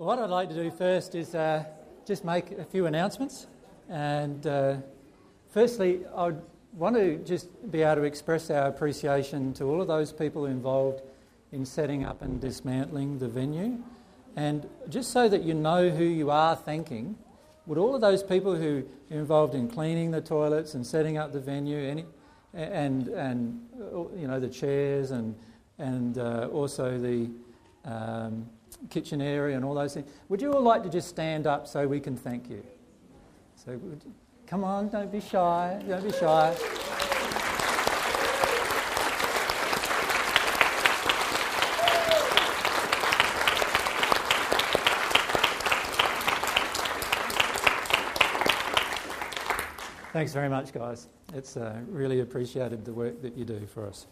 Well, what I'd like to do first is uh, just make a few announcements. And uh, firstly, I want to just be able to express our appreciation to all of those people involved in setting up and dismantling the venue. And just so that you know who you are thanking, would all of those people who are involved in cleaning the toilets and setting up the venue, any, and, and you know, the chairs and, and uh, also the um, kitchen area and all those things, would you all like to just stand up so we can thank you? So, you, come on, don't be shy, don't be shy. Thanks very much, guys. It's uh, really appreciated the work that you do for us.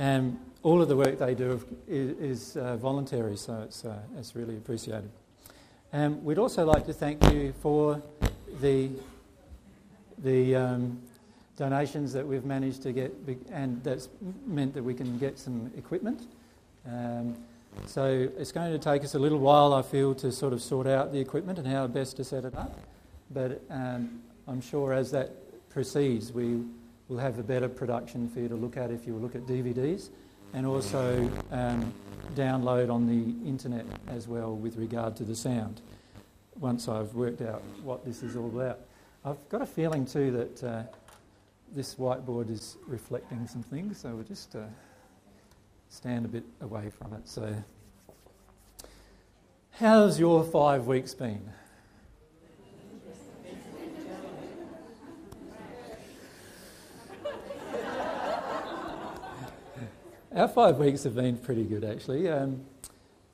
And all of the work they do is, is uh, voluntary, so it's, uh, it's really appreciated. And we'd also like to thank you for the, the um, donations that we've managed to get, and that's meant that we can get some equipment. Um, so it's going to take us a little while, I feel, to sort of sort out the equipment and how best to set it up. But um, I'm sure as that proceeds, we will have a better production for you to look at if you look at DVDs and also um, download on the internet as well with regard to the sound once I've worked out what this is all about. I've got a feeling too that uh, this whiteboard is reflecting some things, so we'll just uh, stand a bit away from it. So, how's your five weeks been? Our five weeks have been pretty good, actually. Um,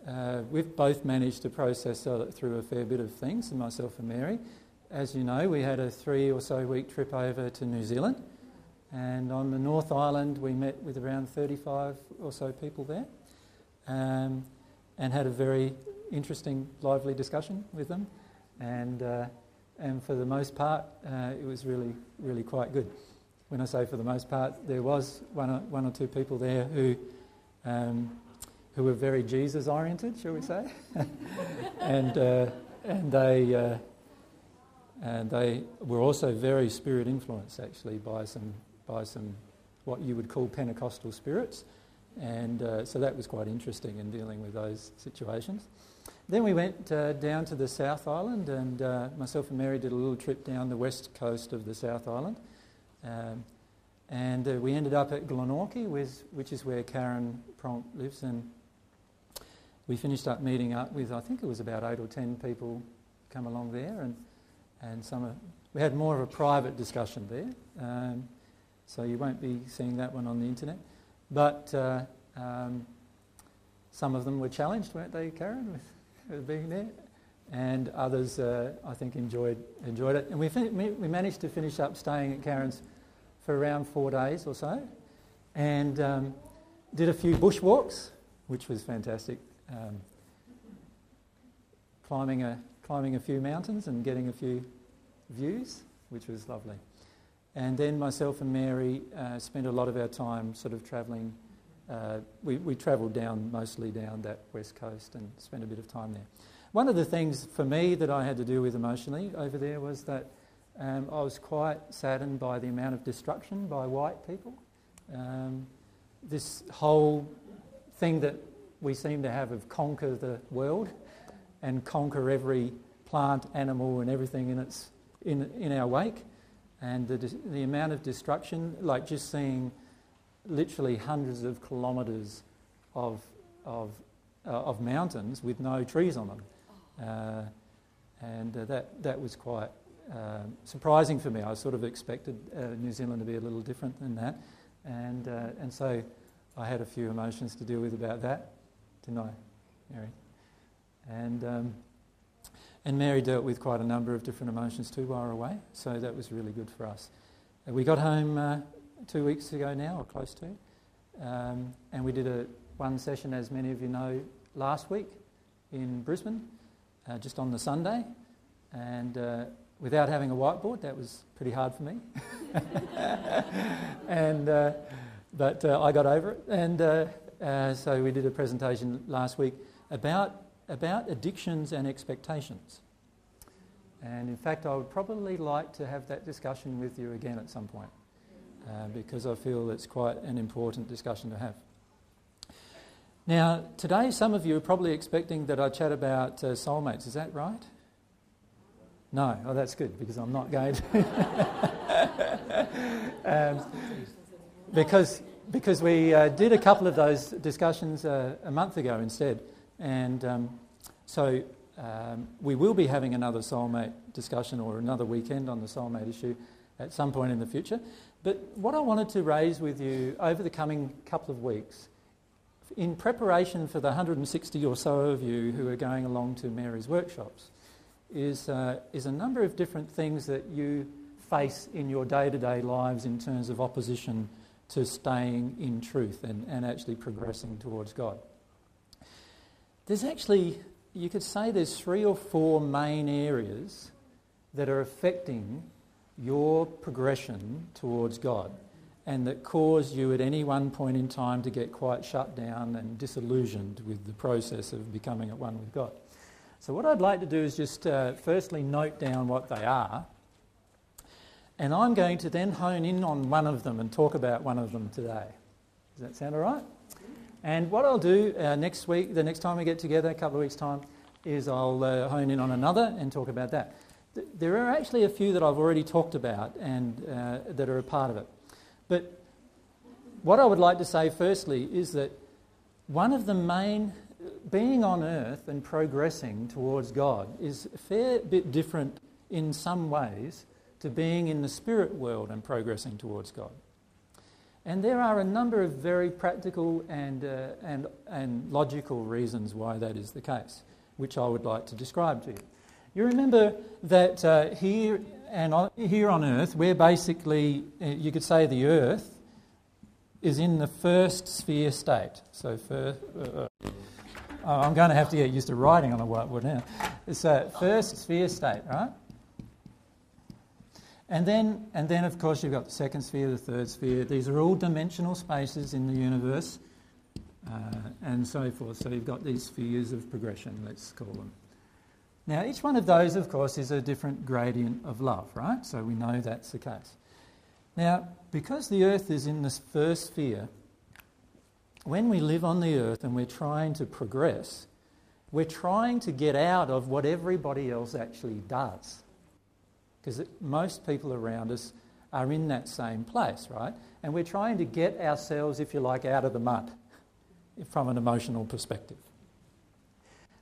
uh, we've both managed to process through a fair bit of things, myself and Mary. As you know, we had a three or so week trip over to New Zealand, and on the North Island, we met with around 35 or so people there um, and had a very interesting, lively discussion with them. And, uh, and for the most part, uh, it was really, really quite good when I say for the most part, there was one or, one or two people there who, um, who were very Jesus oriented, shall we say? and, uh, and, they, uh, and they were also very spirit influenced, actually, by some, by some what you would call Pentecostal spirits. And uh, so that was quite interesting in dealing with those situations. Then we went uh, down to the South Island, and uh, myself and Mary did a little trip down the west coast of the South Island. Um, and uh, we ended up at Glenorchy, which is where Karen Pronk lives. And we finished up meeting up with, I think it was about eight or ten people come along there. And, and some of, we had more of a private discussion there. Um, so you won't be seeing that one on the internet. But uh, um, some of them were challenged, weren't they, Karen, with, with being there? And others, uh, I think, enjoyed, enjoyed it. And we, fin- we managed to finish up staying at Karen's for around four days or so, and um, did a few bushwalks, which was fantastic. Um, climbing a climbing a few mountains and getting a few views, which was lovely. And then myself and Mary uh, spent a lot of our time sort of travelling. Uh, we, we travelled down mostly down that west coast and spent a bit of time there. One of the things for me that I had to deal with emotionally over there was that um, I was quite saddened by the amount of destruction by white people. Um, this whole thing that we seem to have of conquer the world and conquer every plant, animal, and everything in, its, in, in our wake. And the, the amount of destruction, like just seeing literally hundreds of kilometres of, of, uh, of mountains with no trees on them. Uh, and uh, that, that was quite uh, surprising for me. I sort of expected uh, New Zealand to be a little different than that. And, uh, and so I had a few emotions to deal with about that, didn't I, Mary? And, um, and Mary dealt with quite a number of different emotions too while we were away, so that was really good for us. Uh, we got home uh, two weeks ago now, or close to, um, and we did a one session, as many of you know, last week in Brisbane, uh, just on the Sunday. And without having a whiteboard. That was pretty hard for me. and, uh, but uh, I got over it. And uh, uh, so we did a presentation last week about about addictions and expectations. And in fact, I would probably like to have that discussion with you again at some point uh, because I feel it's quite an important discussion to have. Now, today, some of you are probably expecting that I chat about uh, soulmates. Is that right? No. Oh, that's good because I'm not going to. um, because, because we uh, did a couple of those discussions uh, a month ago instead. And um, so um, we will be having another soulmate discussion or another weekend on the soulmate issue at some point in the future. But what I wanted to raise with you over the coming couple of weeks in preparation for the 160 or so of you who are going along to Mary's workshops, is, uh, is a number of different things that you face in your day to day lives in terms of opposition to staying in truth and, and actually progressing towards God. There's actually, you could say, there's three or four main areas that are affecting your progression towards God and that cause you at any one point in time to get quite shut down and disillusioned with the process of becoming at one with God. So, what I'd like to do is just uh, firstly note down what they are, and I'm going to then hone in on one of them and talk about one of them today. Does that sound all right? And what I'll do uh, next week, the next time we get together, a couple of weeks' time, is I'll uh, hone in on another and talk about that. Th- there are actually a few that I've already talked about and uh, that are a part of it. But what I would like to say firstly is that one of the main, being on earth and progressing towards God is a fair bit different in some ways to being in the spirit world and progressing towards God. And there are a number of very practical and, uh, and, and logical reasons why that is the case, which I would like to describe to you. You remember that uh, here and on, here on earth, we're basically, uh, you could say the earth is in the first sphere state. So, for, uh, oh, I'm going to have to get used to writing on a whiteboard now. It's a first sphere state, right? And then, and then, of course, you've got the second sphere, the third sphere. These are all dimensional spaces in the universe, uh, and so forth. So you've got these spheres of progression, let's call them. Now, each one of those, of course, is a different gradient of love, right? So we know that's the case. Now, because the earth is in this first sphere, when we live on the earth and we're trying to progress, we're trying to get out of what everybody else actually does. Because most people around us are in that same place, right? And we're trying to get ourselves, if you like, out of the mud from an emotional perspective.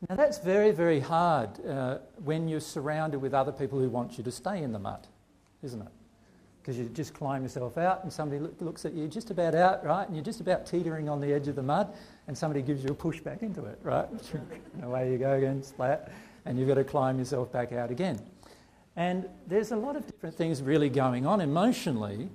Now, that's very, very hard uh, when you're surrounded with other people who want you to stay in the mud, isn't it? Because you just climb yourself out and somebody look, looks at you just about out, right? And you're just about teetering on the edge of the mud and somebody gives you a push back into it, right? and away you go again, splat, and you've got to climb yourself back out again. And there's a lot of different things really going on emotionally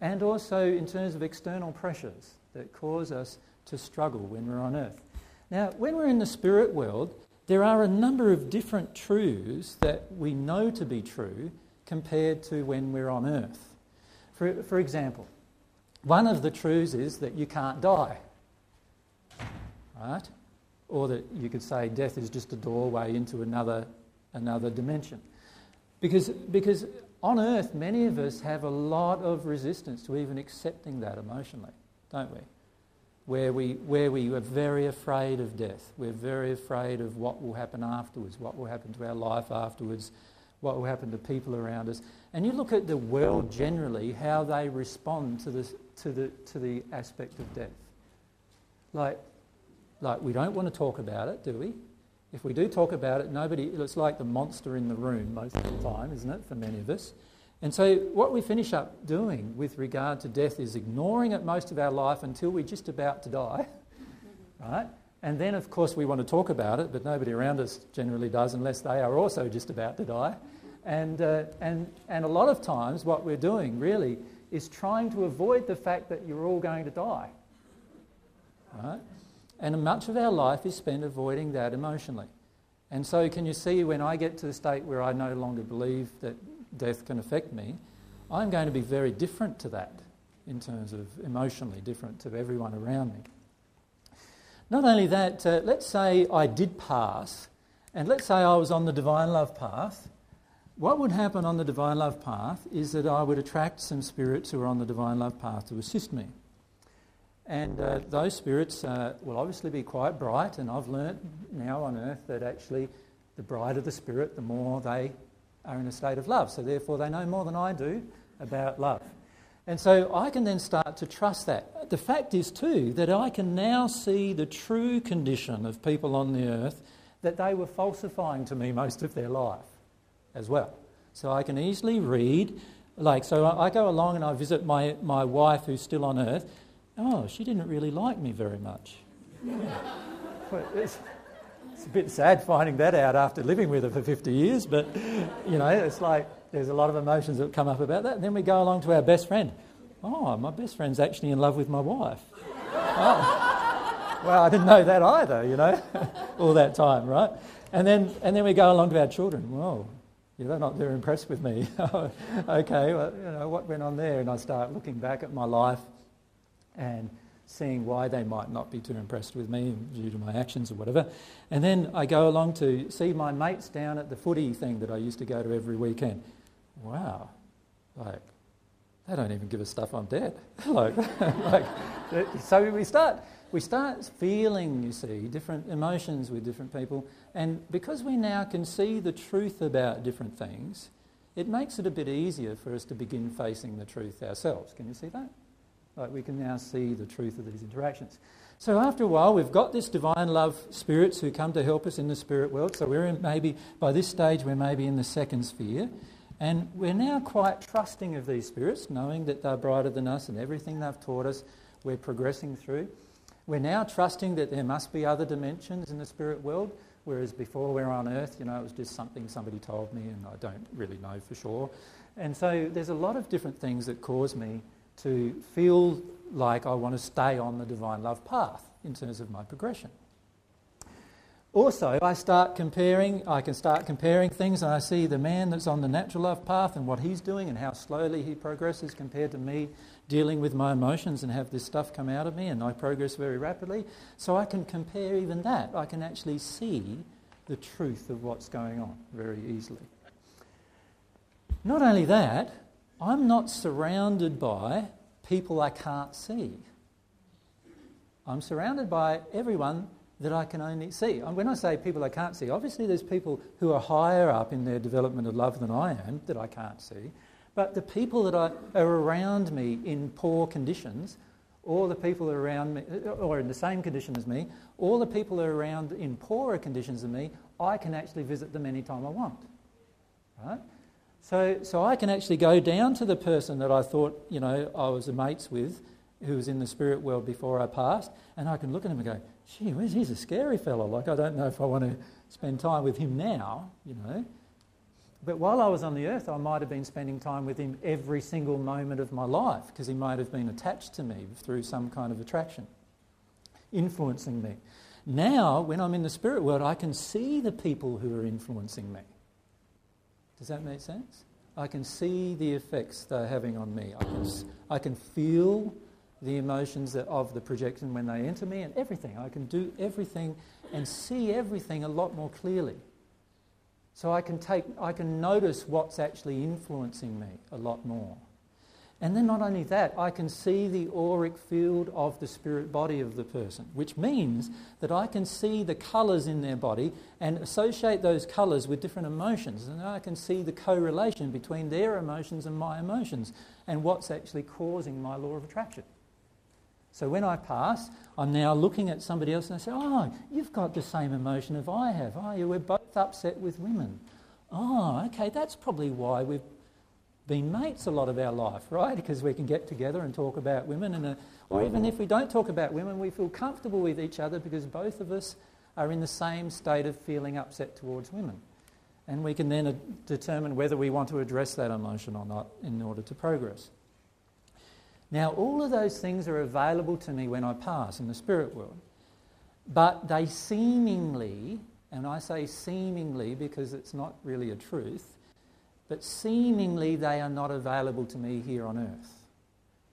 and also in terms of external pressures that cause us to struggle when we're on earth. Now, when we're in the spirit world, there are a number of different truths that we know to be true compared to when we're on earth. For, for example, one of the truths is that you can't die, right? Or that you could say death is just a doorway into another, another dimension. Because, because on earth, many of us have a lot of resistance to even accepting that emotionally, don't we? where we, where we are very afraid of death. We're very afraid of what will happen afterwards, what will happen to our life afterwards, what will happen to people around us. And you look at the world generally, how they respond to, this, to, the, to the aspect of death. Like, like, we don't want to talk about it, do we? If we do talk about it, nobody, it's like the monster in the room most of the time, isn't it, for many of us? And so, what we finish up doing with regard to death is ignoring it most of our life until we're just about to die, right? And then, of course, we want to talk about it, but nobody around us generally does unless they are also just about to die. And, uh, and, and a lot of times, what we're doing really is trying to avoid the fact that you're all going to die. Right? And much of our life is spent avoiding that emotionally. And so, can you see when I get to the state where I no longer believe that death can affect me, I'm going to be very different to that in terms of emotionally different to everyone around me. Not only that, uh, let's say I did pass, and let's say I was on the divine love path. What would happen on the divine love path is that I would attract some spirits who are on the divine love path to assist me. And uh, those spirits uh, will obviously be quite bright, and I've learnt now on earth that actually the brighter the spirit, the more they are in a state of love. So, therefore, they know more than I do about love. And so I can then start to trust that. The fact is, too, that I can now see the true condition of people on the earth that they were falsifying to me most of their life as well. So I can easily read, like, so I go along and I visit my, my wife who's still on earth. Oh, she didn't really like me very much. it's, it's a bit sad finding that out after living with her for 50 years, but you know, it's like there's a lot of emotions that come up about that. And then we go along to our best friend. Oh, my best friend's actually in love with my wife. Oh. Well, I didn't know that either, you know, all that time, right? And then, and then we go along to our children. Well, yeah, they're not very impressed with me. okay, well, you know, what went on there? And I start looking back at my life and seeing why they might not be too impressed with me due to my actions or whatever. And then I go along to see my mates down at the footy thing that I used to go to every weekend. Wow, like, they don't even give a stuff I'm dead. like, like, so we start, we start feeling, you see, different emotions with different people. And because we now can see the truth about different things, it makes it a bit easier for us to begin facing the truth ourselves. Can you see that? Like we can now see the truth of these interactions. So after a while, we've got this divine love spirits who come to help us in the spirit world. So we're in maybe, by this stage, we're maybe in the second sphere. And we're now quite trusting of these spirits, knowing that they're brighter than us and everything they've taught us, we're progressing through. We're now trusting that there must be other dimensions in the spirit world, whereas before we we're on earth, you know, it was just something somebody told me and I don't really know for sure. And so there's a lot of different things that cause me to feel like I want to stay on the divine love path in terms of my progression. Also, I start comparing, I can start comparing things and I see the man that's on the natural love path and what he's doing and how slowly he progresses compared to me dealing with my emotions and have this stuff come out of me and I progress very rapidly. So I can compare even that. I can actually see the truth of what's going on very easily. Not only that, I'm not surrounded by people I can't see. I'm surrounded by everyone that I can only see. And When I say people I can't see, obviously there's people who are higher up in their development of love than I am that I can't see. But the people that are, are around me in poor conditions, or the people around me, uh, or in the same condition as me, or the people that are around in poorer conditions than me, I can actually visit them anytime I want. Right? So, so I can actually go down to the person that I thought, you know, I was mates with, who was in the spirit world before I passed, and I can look at him and go, gee he's a scary fellow. Like, I don't know if I want to spend time with him now, you know. But while I was on the earth, I might have been spending time with him every single moment of my life because he might have been attached to me through some kind of attraction, influencing me. Now, when I'm in the spirit world, I can see the people who are influencing me. Does that make sense? I can see the effects they're having on me. I can, I can feel the emotions of the projection when they enter me and everything. I can do everything and see everything a lot more clearly. So I can, take, I can notice what's actually influencing me a lot more. And then not only that, I can see the auric field of the spirit body of the person, which means that I can see the colours in their body and associate those colours with different emotions. And I can see the correlation between their emotions and my emotions and what's actually causing my law of attraction. So when I pass, I'm now looking at somebody else and I say, Oh, you've got the same emotion as I have. Oh, you? We're both upset with women. Oh, okay, that's probably why we've been mates a lot of our life, right? Because we can get together and talk about women, and, uh, or even if we don't talk about women, we feel comfortable with each other because both of us are in the same state of feeling upset towards women. And we can then uh, determine whether we want to address that emotion or not in order to progress. Now, all of those things are available to me when I pass in the spirit world, but they seemingly, and I say seemingly because it's not really a truth, but seemingly they are not available to me here on earth.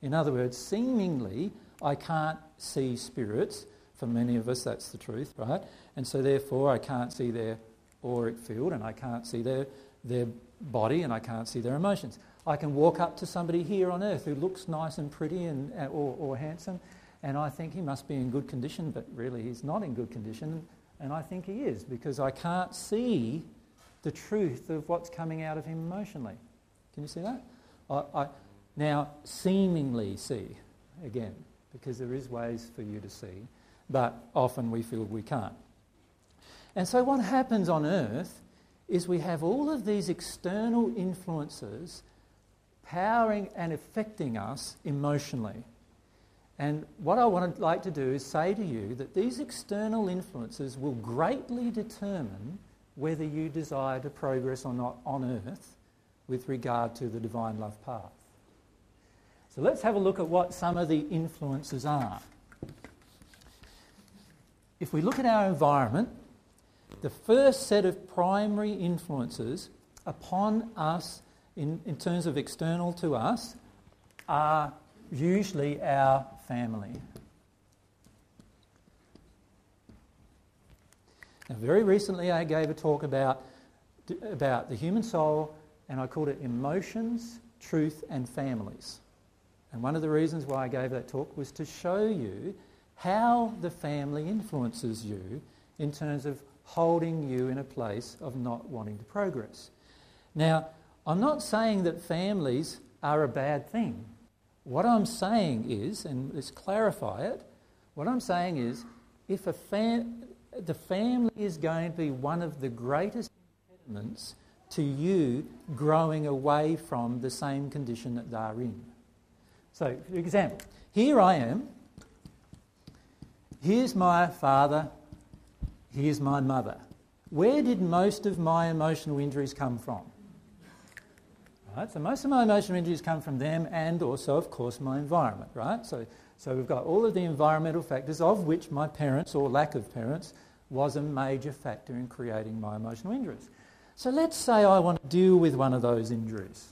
In other words, seemingly I can't see spirits For many of us, that's the truth, right? And so, therefore, I can't see their auric field and I can't see their, their body and I can't see their emotions. I can walk up to somebody here on earth who looks nice and pretty and, uh, or, or handsome, and I think he must be in good condition, but really he's not in good condition, and I think he is because I can't see the truth of what's coming out of him emotionally. Can you see that? I, I now seemingly see again because there is ways for you to see, but often we feel we can't. And so what happens on earth is we have all of these external influences powering and affecting us emotionally. And what I would like to do is say to you that these external influences will greatly determine whether you desire to progress or not on earth with regard to the divine love path. So let's have a look at what some of the influences are. If we look at our environment, the first set of primary influences upon us in, in terms of external to us are usually our family. Now, very recently, I gave a talk about, about the human soul, and I called it Emotions, Truth, and Families. And one of the reasons why I gave that talk was to show you how the family influences you in terms of holding you in a place of not wanting to progress. Now, I'm not saying that families are a bad thing. What I'm saying is, and let's clarify it, what I'm saying is if a fam- the family is going to be one of the greatest impediments to you growing away from the same condition that they're in. So, for example, here I am. Here's my father. Here's my mother. Where did most of my emotional injuries come from? Right? So most of my emotional injuries come from them and also, of course, my environment, right? So, so we've got all of the environmental factors of which my parents or lack of parents was a major factor in creating my emotional injuries. So let's say I want to deal with one of those injuries.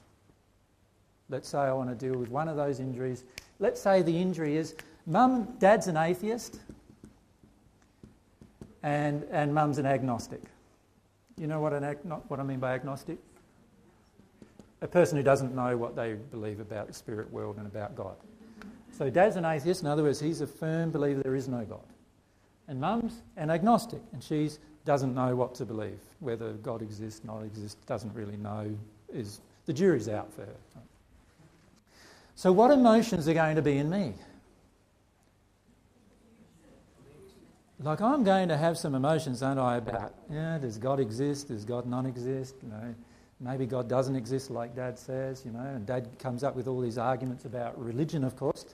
Let's say I want to deal with one of those injuries. Let's say the injury is mum, dad's an atheist and, and mum's an agnostic. You know what, an ag- what I mean by agnostic? A person who doesn't know what they believe about the spirit world and about God. So dad's an atheist, in other words, he's a firm believer there is no God. And mum's an agnostic, and she doesn't know what to believe. Whether God exists, not exists, doesn't really know. Is the jury's out for her. So what emotions are going to be in me? Like I'm going to have some emotions, aren't I, about, yeah, does God exist? Does God not exist? You know, maybe God doesn't exist like Dad says, you know, and Dad comes up with all these arguments about religion, of course,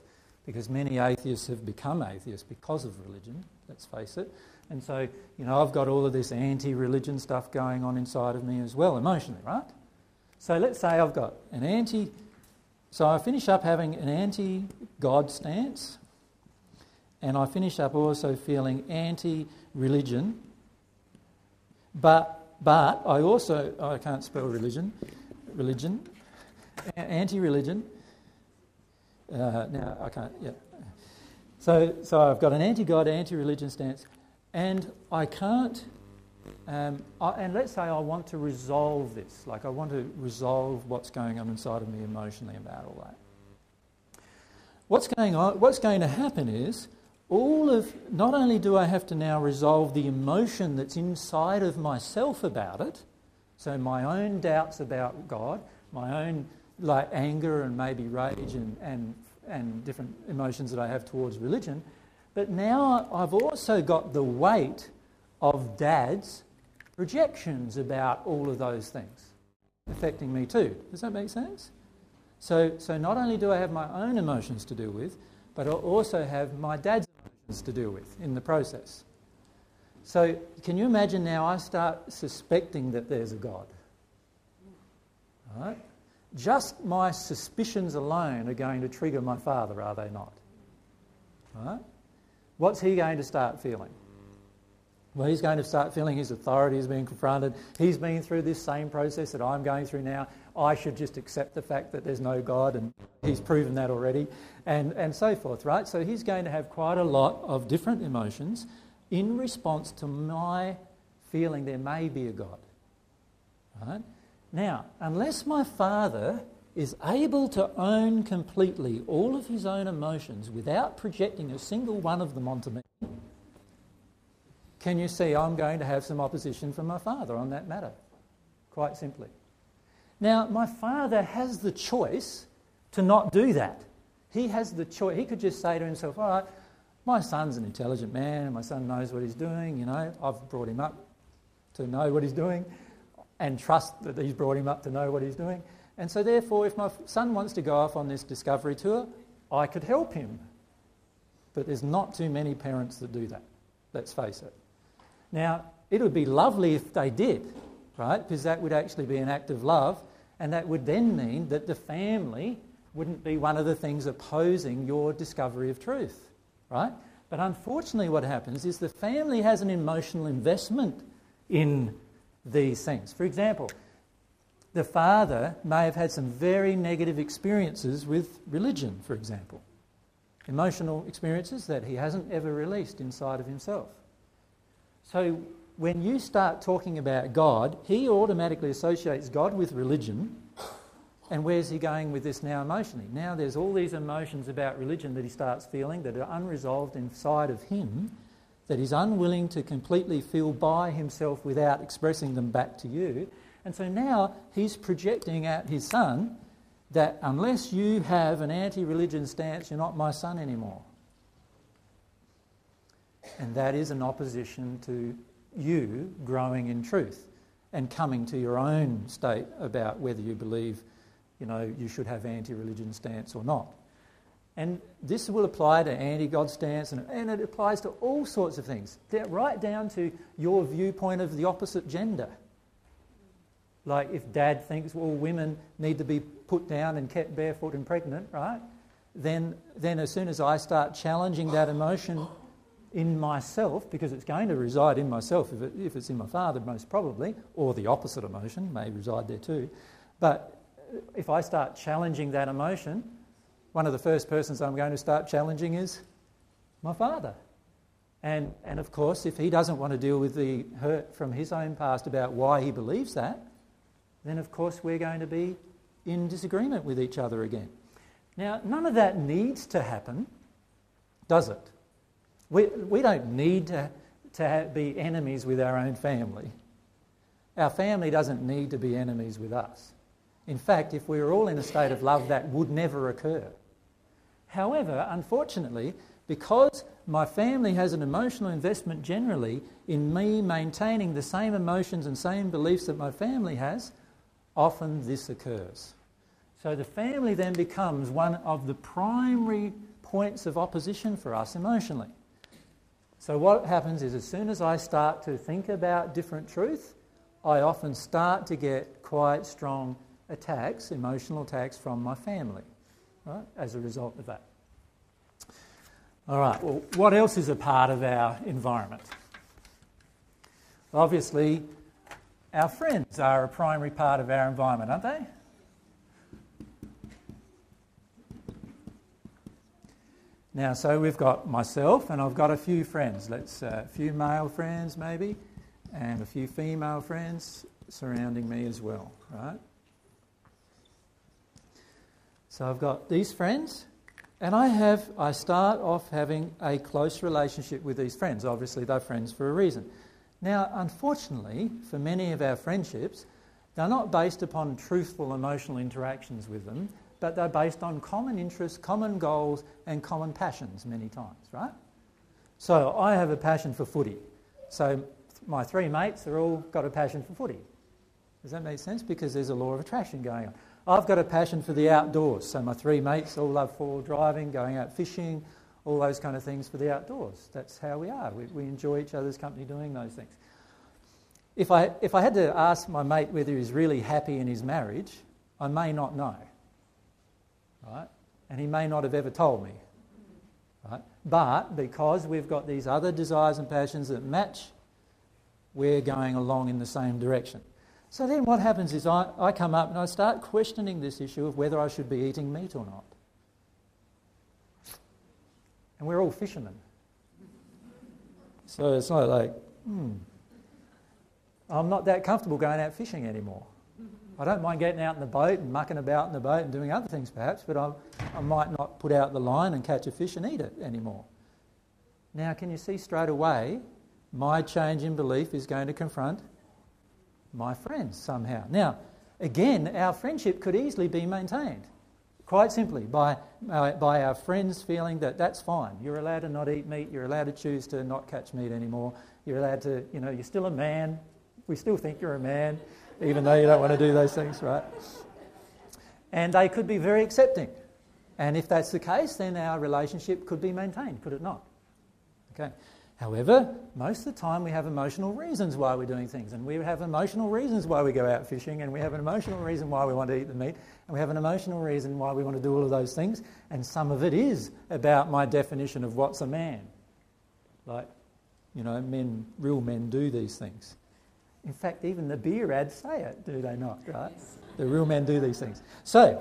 because many atheists have become atheists because of religion, let's face it. And so, you know, I've got all of this anti religion stuff going on inside of me as well, emotionally, right? So let's say I've got an anti, so I finish up having an anti God stance, and I finish up also feeling anti religion, but but I also, I can't spell religion, religion, anti religion. Uh, now, I can't, yeah. So, so I've got an anti God, anti religion stance, and I can't, um, I, and let's say I want to resolve this, like I want to resolve what's going on inside of me emotionally about all that. What's going on, what's going to happen is all of, not only do I have to now resolve the emotion that's inside of myself about it, so my own doubts about God, my own like anger and maybe rage and, and, and different emotions that I have towards religion, but now I've also got the weight of dad's projections about all of those things affecting me too. Does that make sense? So, so not only do I have my own emotions to deal with, but I also have my dad's to deal with in the process. So, can you imagine now I start suspecting that there's a God? Right? Just my suspicions alone are going to trigger my father, are they not? Right? What's he going to start feeling? Well, he's going to start feeling his authority is being confronted. He's been through this same process that I'm going through now. I should just accept the fact that there's no God, and he's proven that already, and, and so forth, right? So he's going to have quite a lot of different emotions in response to my feeling there may be a God, right? Now, unless my father is able to own completely all of his own emotions without projecting a single one of them onto me, can you see I'm going to have some opposition from my father on that matter? Quite simply. Now, my father has the choice to not do that. He has the choice. He could just say to himself, All right, my son's an intelligent man and my son knows what he's doing. You know, I've brought him up to know what he's doing and trust that he's brought him up to know what he's doing. And so, therefore, if my son wants to go off on this discovery tour, I could help him. But there's not too many parents that do that, let's face it. Now, it would be lovely if they did, right? Because that would actually be an act of love, and that would then mean that the family wouldn't be one of the things opposing your discovery of truth, right? But unfortunately, what happens is the family has an emotional investment in these things. For example, the father may have had some very negative experiences with religion, for example. Emotional experiences that he hasn't ever released inside of himself. So when you start talking about God, he automatically associates God with religion. And where's he going with this now emotionally? Now there's all these emotions about religion that he starts feeling that are unresolved inside of him, that he's unwilling to completely feel by himself without expressing them back to you. And so now he's projecting at his son that unless you have an anti religion stance, you're not my son anymore. And that is an opposition to you growing in truth and coming to your own state about whether you believe, you know, you should have anti-religion stance or not. And this will apply to anti-God stance, and, and it applies to all sorts of things, right down to your viewpoint of the opposite gender. Like if dad thinks, well, women need to be put down and kept barefoot and pregnant, right? Then, then as soon as I start challenging that emotion in myself, because it's going to reside in myself if, it, if it's in my father, most probably, or the opposite emotion may reside there too. But if I start challenging that emotion, one of the first persons I'm going to start challenging is my father. And, and of course, if he doesn't want to deal with the hurt from his own past about why he believes that, then of course we're going to be in disagreement with each other again. Now, none of that needs to happen, does it? We, we don't need to, to be enemies with our own family. Our family doesn't need to be enemies with us. In fact, if we were all in a state of love, that would never occur. However, unfortunately, because my family has an emotional investment generally in me maintaining the same emotions and same beliefs that my family has, often this occurs. So the family then becomes one of the primary points of opposition for us emotionally. So what happens is as soon as I start to think about different truth, I often start to get quite strong attacks, emotional attacks from my family, right, as a result of that. All right, well, what else is a part of our environment? Obviously, our friends are a primary part of our environment, aren't they? Now, so we've got myself and I've got a few friends. Let's uh, a few male friends maybe, and a few female friends surrounding me as well, right? So I've got these friends, and I have I start off having a close relationship with these friends. Obviously, they're friends for a reason. Now, unfortunately, for many of our friendships, they're not based upon truthful emotional interactions with them but they're based on common interests, common goals, and common passions many times, right? So I have a passion for footy. So my three mates have all got a passion for footy. Does that make sense? Because there's a law of attraction going on. I've got a passion for the outdoors. So my three mates all love four driving, going out fishing, all those kind of things for the outdoors. That's how we are. We, we enjoy each other's company doing those things. If I, if I had to ask my mate whether he's really happy in his marriage, I may not know right? And he may not have ever told me, right? But because we've got these other desires and passions that match we're going along in the same direction. So then what happens is I, I come up and I start questioning this issue of whether I should be eating meat or not. And we're all fishermen. So it's not like, hmm, I'm not that comfortable going out fishing anymore. I don't mind getting out in the boat and mucking about in the boat and doing other things perhaps, but I, I might not put out the line and catch a fish and eat it anymore. Now, can you see straight away my change in belief is going to confront my friends somehow? Now, again, our friendship could easily be maintained quite simply by, uh, by our friends feeling that that's fine. You're allowed to not eat meat, you're allowed to choose to not catch meat anymore, you're allowed to, you know, you're still a man, we still think you're a man even though you don't want to do those things, right? And they could be very accepting. And if that's the case, then our relationship could be maintained, could it not? Okay. However, most of the time we have emotional reasons why we're doing things, and we have emotional reasons why we go out fishing, and we have an emotional reason why we want to eat the meat, and we have an emotional reason why we want to do all of those things, and some of it is about my definition of what's a man. Like, you know, men, real men do these things. In fact, even the beer ads say it, do they not? Right? The real men do these things. So,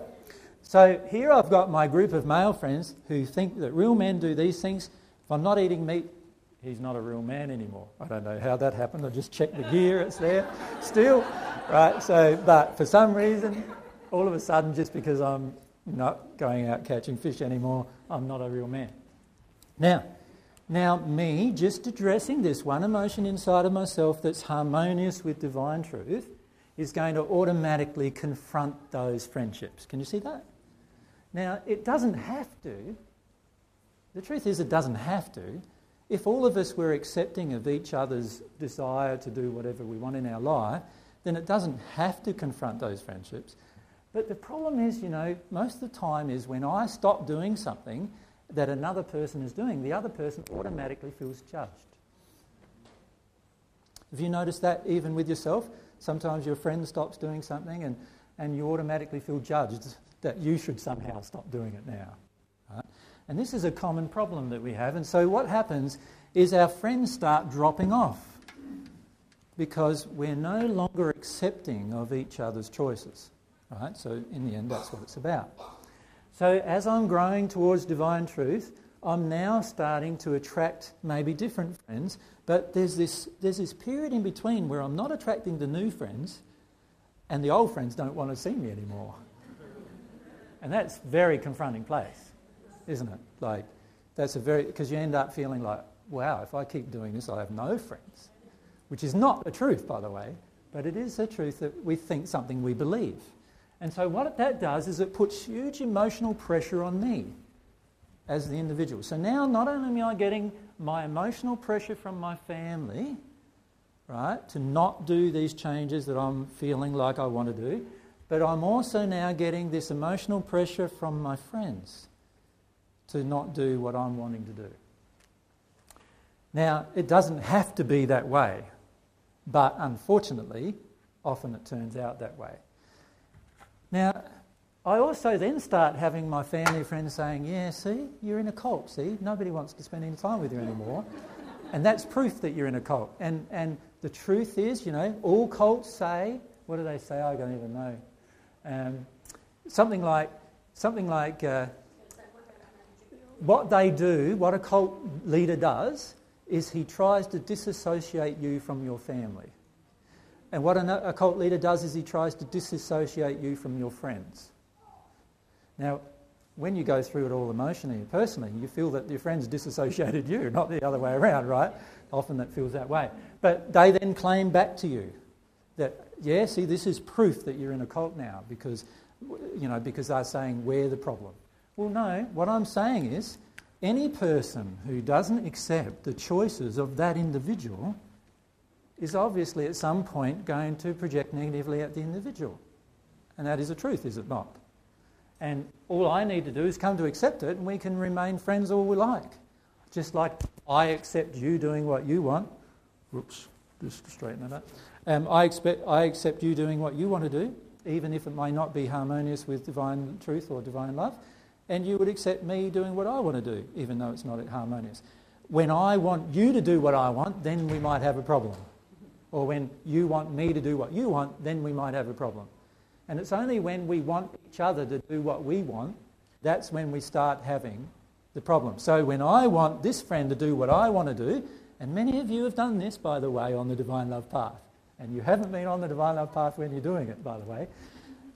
so here I've got my group of male friends who think that real men do these things. If I'm not eating meat, he's not a real man anymore. I don't know how that happened. I just checked the gear; it's there still, right? So, but for some reason, all of a sudden, just because I'm not going out catching fish anymore, I'm not a real man. Now, now, me just addressing this one emotion inside of myself that's harmonious with divine truth is going to automatically confront those friendships. Can you see that? Now, it doesn't have to. The truth is, it doesn't have to. If all of us were accepting of each other's desire to do whatever we want in our life, then it doesn't have to confront those friendships. But the problem is, you know, most of the time is when I stop doing something, that another person is doing, the other person automatically feels judged. Have you noticed that even with yourself? Sometimes your friend stops doing something and, and you automatically feel judged that you should somehow stop doing it now. Right? And this is a common problem that we have. And so what happens is our friends start dropping off because we're no longer accepting of each other's choices. Right? So in the end, that's what it's about. So, as I'm growing towards divine truth, I'm now starting to attract maybe different friends, but there's this, there's this period in between where I'm not attracting the new friends and the old friends don't want to see me anymore. And that's very confronting place, isn't it? Like, that's a very, because you end up feeling like, wow, if I keep doing this, I have no friends. Which is not the truth, by the way, but it is the truth that we think something we believe. And so, what that does is it puts huge emotional pressure on me as the individual. So now, not only am I getting my emotional pressure from my family, right, to not do these changes that I'm feeling like I want to do, but I'm also now getting this emotional pressure from my friends to not do what I'm wanting to do. Now, it doesn't have to be that way, but unfortunately, often it turns out that way. Now, I also then start having my family friends saying, Yeah, see, you're in a cult, see, nobody wants to spend any time with you anymore. and that's proof that you're in a cult. And, and the truth is, you know, all cults say, what do they say? I don't even know. Um, something like, something like uh, what they do, what a cult leader does, is he tries to disassociate you from your family. And what an occult leader does is he tries to disassociate you from your friends. Now, when you go through it all emotionally and personally, you feel that your friends disassociated you, not the other way around, right? Often that feels that way. But they then claim back to you that, yeah, see, this is proof that you're in a cult now because, you know, because they're saying we're the problem. Well, no, what I'm saying is any person who doesn't accept the choices of that individual is obviously at some point going to project negatively at the individual. And that is a truth, is it not? And all I need to do is come to accept it, and we can remain friends all we like. Just like I accept you doing what you want. Whoops, just straighten that up. Um, I, expect, I accept you doing what you want to do, even if it may not be harmonious with divine truth or divine love. And you would accept me doing what I want to do, even though it's not harmonious. When I want you to do what I want, then we might have a problem. Or when you want me to do what you want, then we might have a problem. And it's only when we want each other to do what we want, that's when we start having the problem. So when I want this friend to do what I want to do, and many of you have done this, by the way, on the divine love path, and you haven't been on the divine love path when you're doing it, by the way,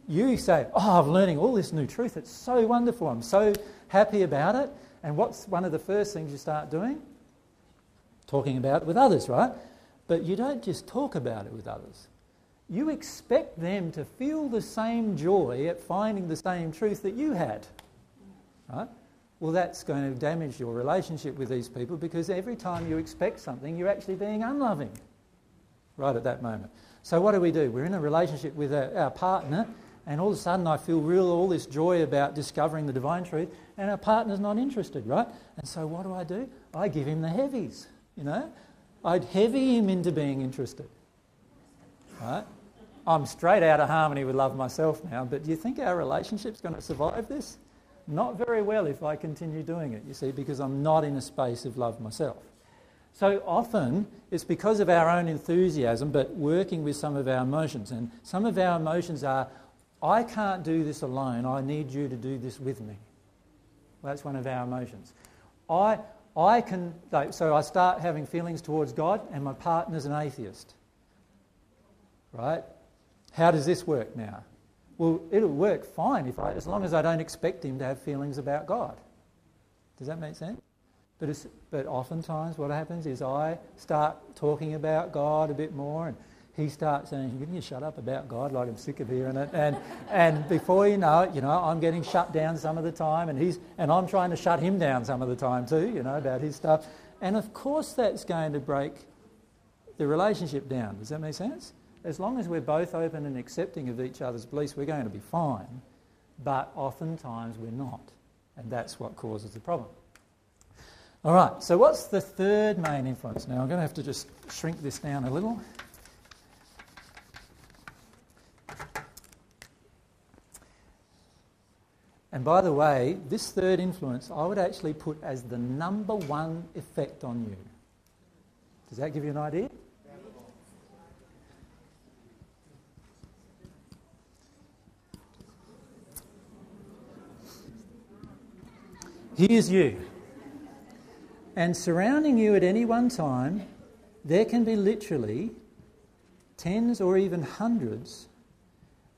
you say, Oh, I'm learning all this new truth. It's so wonderful. I'm so happy about it. And what's one of the first things you start doing? Talking about it with others, right? But you don't just talk about it with others. You expect them to feel the same joy at finding the same truth that you had, right? Well, that's going to damage your relationship with these people because every time you expect something, you're actually being unloving right at that moment. So, what do we do? We're in a relationship with our, our partner, and all of a sudden I feel real all this joy about discovering the divine truth, and our partner's not interested, right? And so, what do I do? I give him the heavies, you know? I'd heavy him into being interested, right? I'm straight out of harmony with love myself now, but do you think our relationship's going to survive this? Not very well if I continue doing it, you see, because I'm not in a space of love myself. So often it's because of our own enthusiasm, but working with some of our emotions. And some of our emotions are, I can't do this alone, I need you to do this with me. Well, that's one of our emotions. I, I can, so I start having feelings towards God, and my partner's an atheist. Right? How does this work now? Well, it'll work fine if I, as long as I don't expect him to have feelings about God. Does that make sense? But, but oftentimes what happens is I start talking about God a bit more and he starts saying, can you shut up about God, like I'm sick of hearing it. And, and before you know it, you know, I'm getting shut down some of the time and, he's, and I'm trying to shut him down some of the time too, you know, about his stuff. And of course that's going to break the relationship down. Does that make sense? As long as we're both open and accepting of each other's beliefs, we're going to be fine. But oftentimes we're not. And that's what causes the problem. All right, so what's the third main influence? Now I'm going to have to just shrink this down a little. And by the way, this third influence I would actually put as the number one effect on you. Does that give you an idea? Here's you. And surrounding you at any one time, there can be literally tens or even hundreds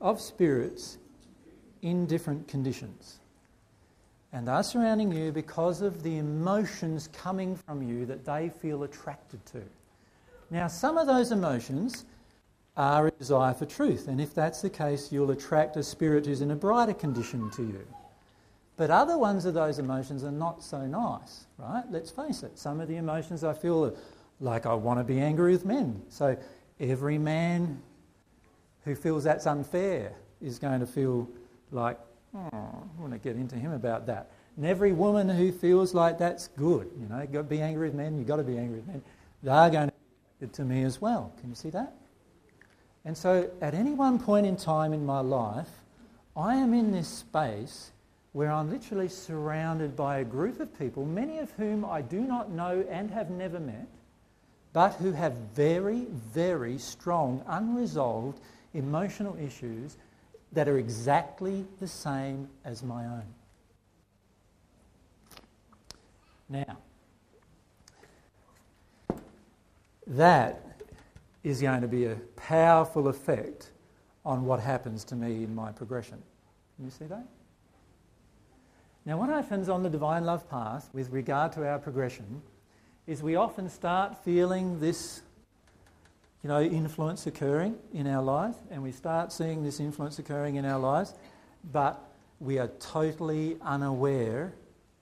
of spirits in different conditions. And they're surrounding you because of the emotions coming from you that they feel attracted to. Now, some of those emotions are a desire for truth, and if that's the case, you'll attract a spirit who's in a brighter condition to you. But other ones of those emotions are not so nice, right? Let's face it. Some of the emotions I feel like I want to be angry with men. So every man who feels that's unfair is going to feel like, hmm. oh, I want to get into him about that. And every woman who feels like that's good, you know, you've got to be angry with men, you've got to be angry with men, they're going to be to me as well. Can you see that? And so at any one point in time in my life, I am in this space where I'm literally surrounded by a group of people, many of whom I do not know and have never met, but who have very, very strong, unresolved emotional issues that are exactly the same as my own. Now, that is going to be a powerful effect on what happens to me in my progression. Can you see that? Now, what happens on the divine love path with regard to our progression is we often start feeling this, you know, influence occurring in our lives, and we start seeing this influence occurring in our lives, but we are totally unaware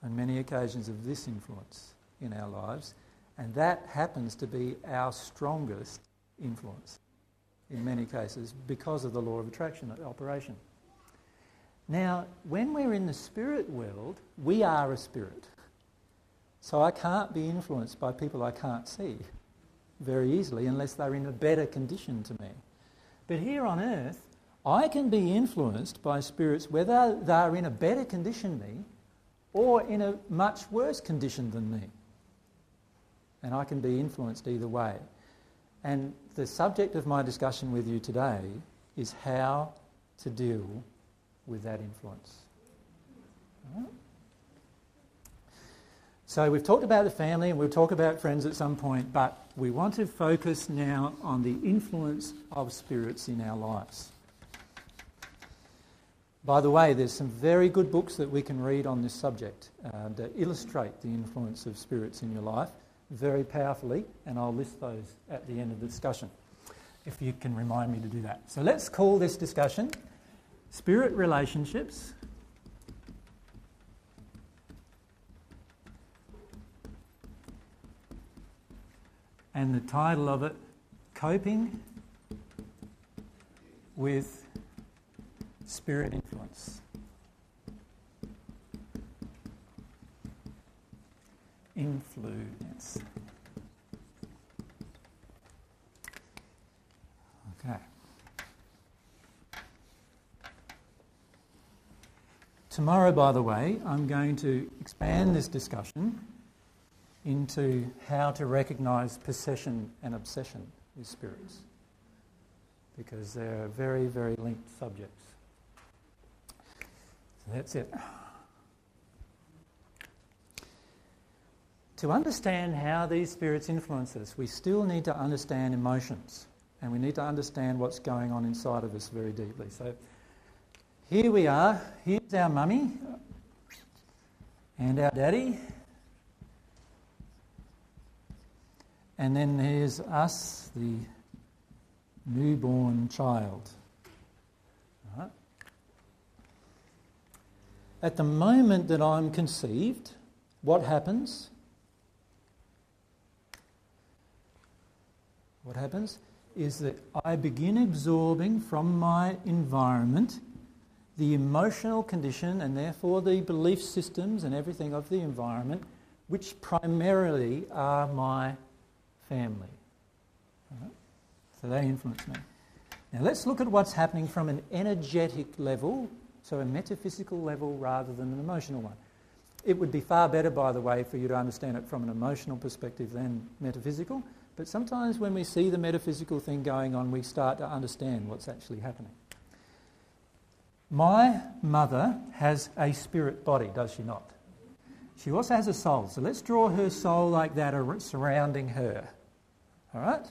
on many occasions of this influence in our lives, and that happens to be our strongest influence in many cases because of the law of attraction operation. Now, when we're in the spirit world, we are a spirit. So I can't be influenced by people I can't see very easily unless they're in a better condition to me. But here on earth, I can be influenced by spirits whether they're in a better condition than me or in a much worse condition than me. And I can be influenced either way. And the subject of my discussion with you today is how to deal with that influence. So we've talked about the family and we'll talk about friends at some point, but we want to focus now on the influence of spirits in our lives. By the way, there's some very good books that we can read on this subject uh, that illustrate the influence of spirits in your life very powerfully, and I'll list those at the end of the discussion if you can remind me to do that. So let's call this discussion Spirit Relationships and the title of it, Coping with Spirit Influence. Influence. Okay. Tomorrow, by the way, I'm going to expand this discussion into how to recognize possession and obsession with spirits because they're very, very linked subjects. So that's it. To understand how these spirits influence us, we still need to understand emotions and we need to understand what's going on inside of us very deeply. So here we are. Here's our mummy and our daddy And then there's us, the newborn child. Right. At the moment that I'm conceived, what happens? What happens is that I begin absorbing from my environment the emotional condition and therefore the belief systems and everything of the environment, which primarily are my family. Right? So they influence me. Now let's look at what's happening from an energetic level, so a metaphysical level rather than an emotional one. It would be far better, by the way, for you to understand it from an emotional perspective than metaphysical. But sometimes when we see the metaphysical thing going on, we start to understand what's actually happening. My mother has a spirit body, does she not? She also has a soul. So let's draw her soul like that surrounding her. All right?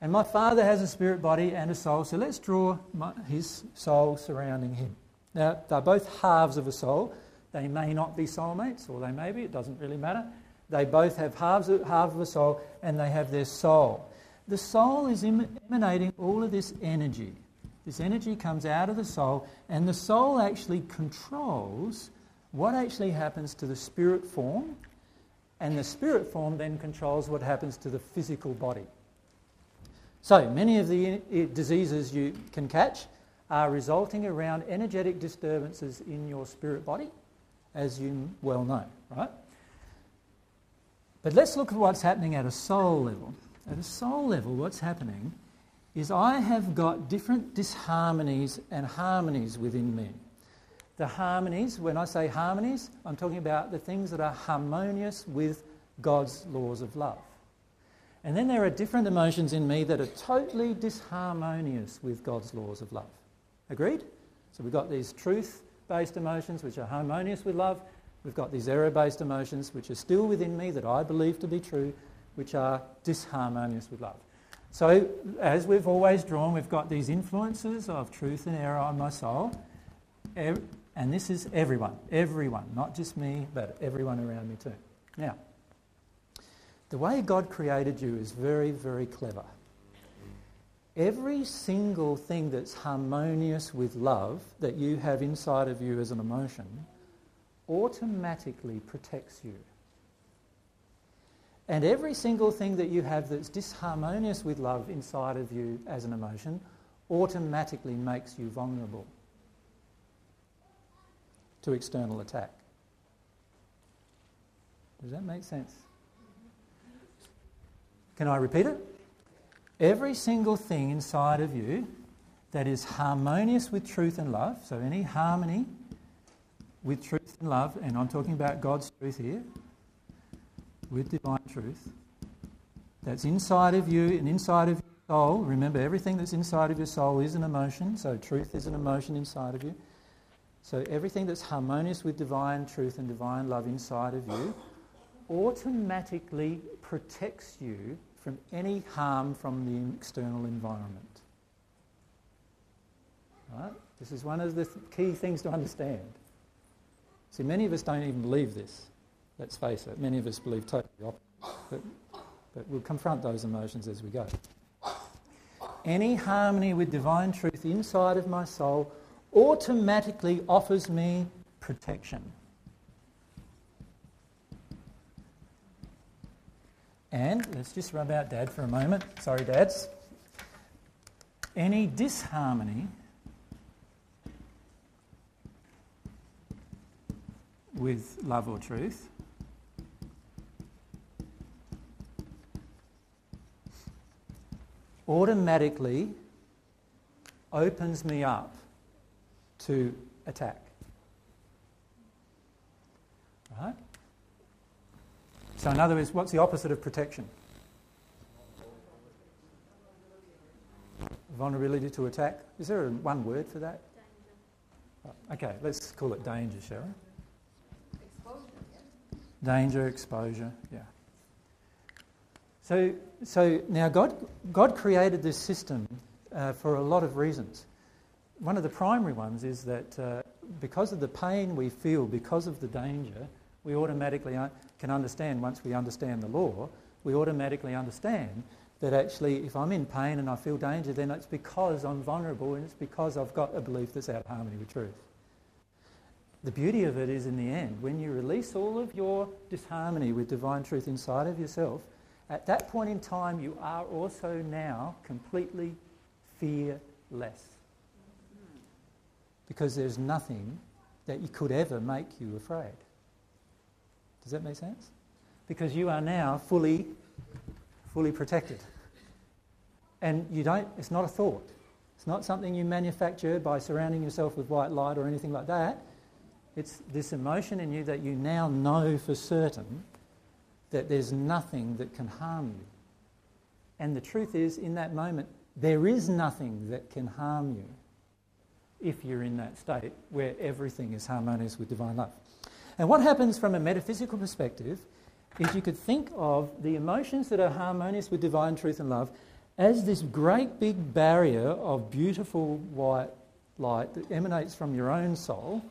And my father has a spirit body and a soul, so let's draw my, his soul surrounding him. Now, they're both halves of a soul. They may not be soulmates, or they may be, it doesn't really matter. They both have halves of, half of a soul, and they have their soul. The soul is emanating all of this energy. This energy comes out of the soul, and the soul actually controls what actually happens to the spirit form and the spirit form then controls what happens to the physical body. So, many of the diseases you can catch are resulting around energetic disturbances in your spirit body, as you well know, right? But let's look at what's happening at a soul level. At a soul level, what's happening is I have got different disharmonies and harmonies within me. The harmonies, when I say harmonies, I'm talking about the things that are harmonious with God's laws of love. And then there are different emotions in me that are totally disharmonious with God's laws of love. Agreed? So we've got these truth based emotions which are harmonious with love. We've got these error based emotions which are still within me that I believe to be true, which are disharmonious with love. So, as we've always drawn, we've got these influences of truth and error on my soul. And this is everyone, everyone, not just me, but everyone around me too. Now, the way God created you is very, very clever. Every single thing that's harmonious with love that you have inside of you as an emotion automatically protects you. And every single thing that you have that's disharmonious with love inside of you as an emotion automatically makes you vulnerable to external attack. Does that make sense? Can I repeat it? Every single thing inside of you that is harmonious with truth and love, so any harmony with truth and love, and I'm talking about God's truth here, with divine truth, that's inside of you and inside of your soul. Remember, everything that's inside of your soul is an emotion, so truth is an emotion inside of you. So everything that's harmonious with divine truth and divine love inside of you automatically protects you from any harm from the external environment. Right? This is one of the th- key things to understand. See, many of us don't even believe this. Let's face it, many of us believe totally opposite. But, but we'll confront those emotions as we go. Any harmony with divine truth inside of my soul automatically offers me protection. And let's just rub out dad for a moment. Sorry, dads. Any disharmony with love or truth automatically opens me up to attack. Right? So, in other words, what's the opposite of protection? Vulnerability to attack. Is there a, one word for that? Danger. Oh, okay, let's call it danger, shall we? Danger, exposure, yeah. So, so now God, God created this system uh, for a lot of reasons one of the primary ones is that uh, because of the pain we feel, because of the danger, we automatically uh, can understand, once we understand the law, we automatically understand that actually if I'm in pain and I feel danger, then it's because I'm vulnerable and it's because I've got a belief that's out of harmony with truth. The beauty of it is in the end, when you release all of your disharmony with divine truth inside of yourself, at that point in time you are also now completely fearless because there's nothing that you could ever make you afraid. Does that make sense? Because you are now fully, fully protected. And you don't, it's not a thought. It's not something you manufacture by surrounding yourself with white light or anything like that. It's this emotion in you that you now know for certain that there's nothing that can harm you. And the truth is, in that moment, there is nothing that can harm you if you're in that state where everything is harmonious with divine love. And what happens from a metaphysical perspective is you could think of the emotions that are harmonious with divine truth and love as this great big barrier of beautiful white light that emanates from your own soul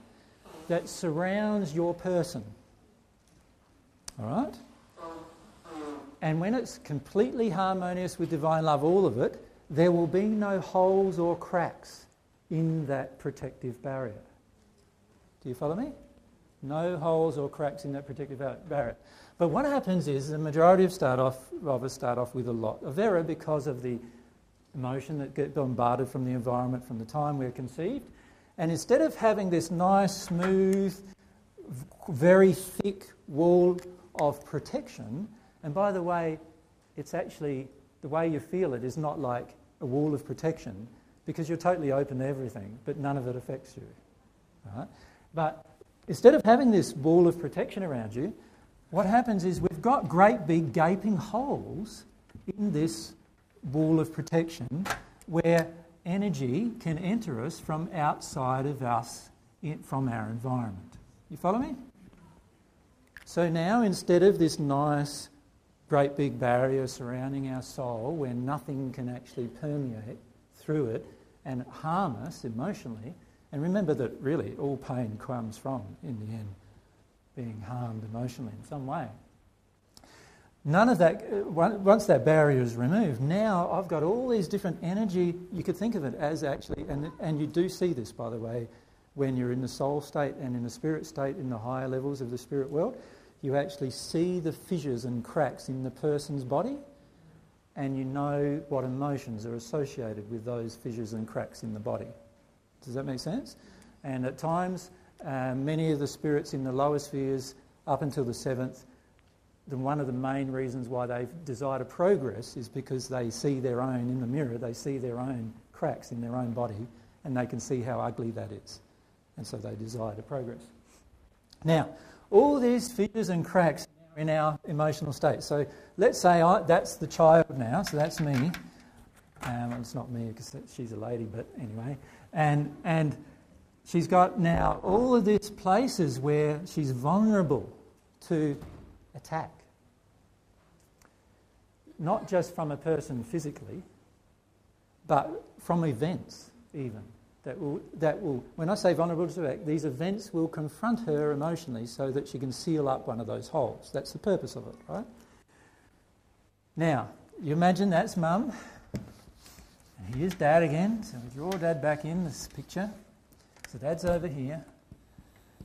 that surrounds your person. All right? And when it's completely harmonious with divine love, all of it, there will be no holes or cracks in that protective barrier. Do you follow me? No holes or cracks in that protective barrier. But what happens is the majority of start off of us start off with a lot of error because of the emotion that get bombarded from the environment from the time we're conceived. And instead of having this nice, smooth, very thick wall of protection, and by the way, it's actually the way you feel it is not like a wall of protection because you're totally open to everything, but none of it affects you. Right? But instead of having this wall of protection around you, what happens is we've got great big gaping holes in this wall of protection where energy can enter us from outside of us, from our environment. You follow me? So now instead of this nice, great big barrier surrounding our soul where nothing can actually permeate through it, and harm us emotionally. And remember that really all pain comes from, in the end, being harmed emotionally in some way. None of that, uh, once that barrier is removed, now I've got all these different energy. You could think of it as actually, and, and you do see this, by the way, when you're in the soul state and in the spirit state in the higher levels of the spirit world. You actually see the fissures and cracks in the person's body and you know what emotions are associated with those fissures and cracks in the body. Does that make sense? And at times, uh, many of the spirits in the lower spheres, up until the seventh, the, one of the main reasons why they desire to progress is because they see their own, in the mirror, they see their own cracks in their own body and they can see how ugly that is. And so they desire to progress. Now, all these fissures and cracks in our emotional state. So let's say I, that's the child now, so that's me. Um, it's not me because she's a lady, but anyway. And, and she's got now all of these places where she's vulnerable to attack. Not just from a person physically, but from events, even. That will, that will, when I say vulnerable to attack, these events will confront her emotionally so that she can seal up one of those holes. That's the purpose of it, right? Now, you imagine that's mum. And here's dad again. So we draw dad back in this picture. So dad's over here.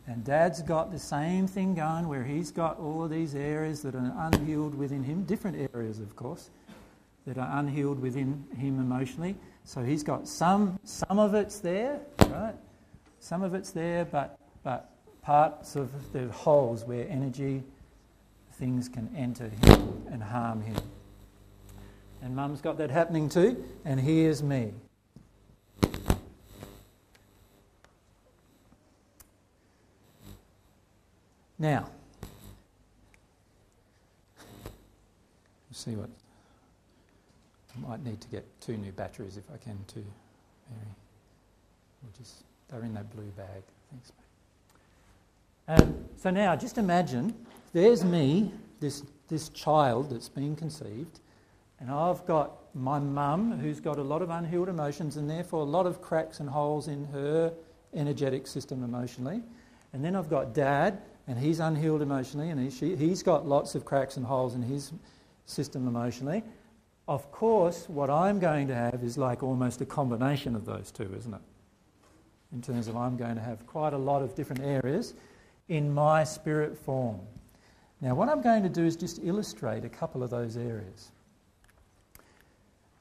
And dad's got the same thing going where he's got all of these areas that are unhealed within him, different areas, of course, that are unhealed within him emotionally. So he's got some, some of it's there, right? Some of it's there, but, but parts of the holes where energy, things can enter him and harm him. And mum's got that happening too, and here's me. Now, see what I might need to get two new batteries if I can too, Mary. We'll just, they're in that blue bag. Thanks, mate. Um, so now, just imagine there's me, this, this child that's been conceived, and I've got my mum who's got a lot of unhealed emotions and therefore a lot of cracks and holes in her energetic system emotionally. And then I've got dad, and he's unhealed emotionally, and he, she, he's got lots of cracks and holes in his system emotionally. Of course, what I'm going to have is like almost a combination of those two, isn't it? In terms of I'm going to have quite a lot of different areas in my spirit form. Now, what I'm going to do is just illustrate a couple of those areas.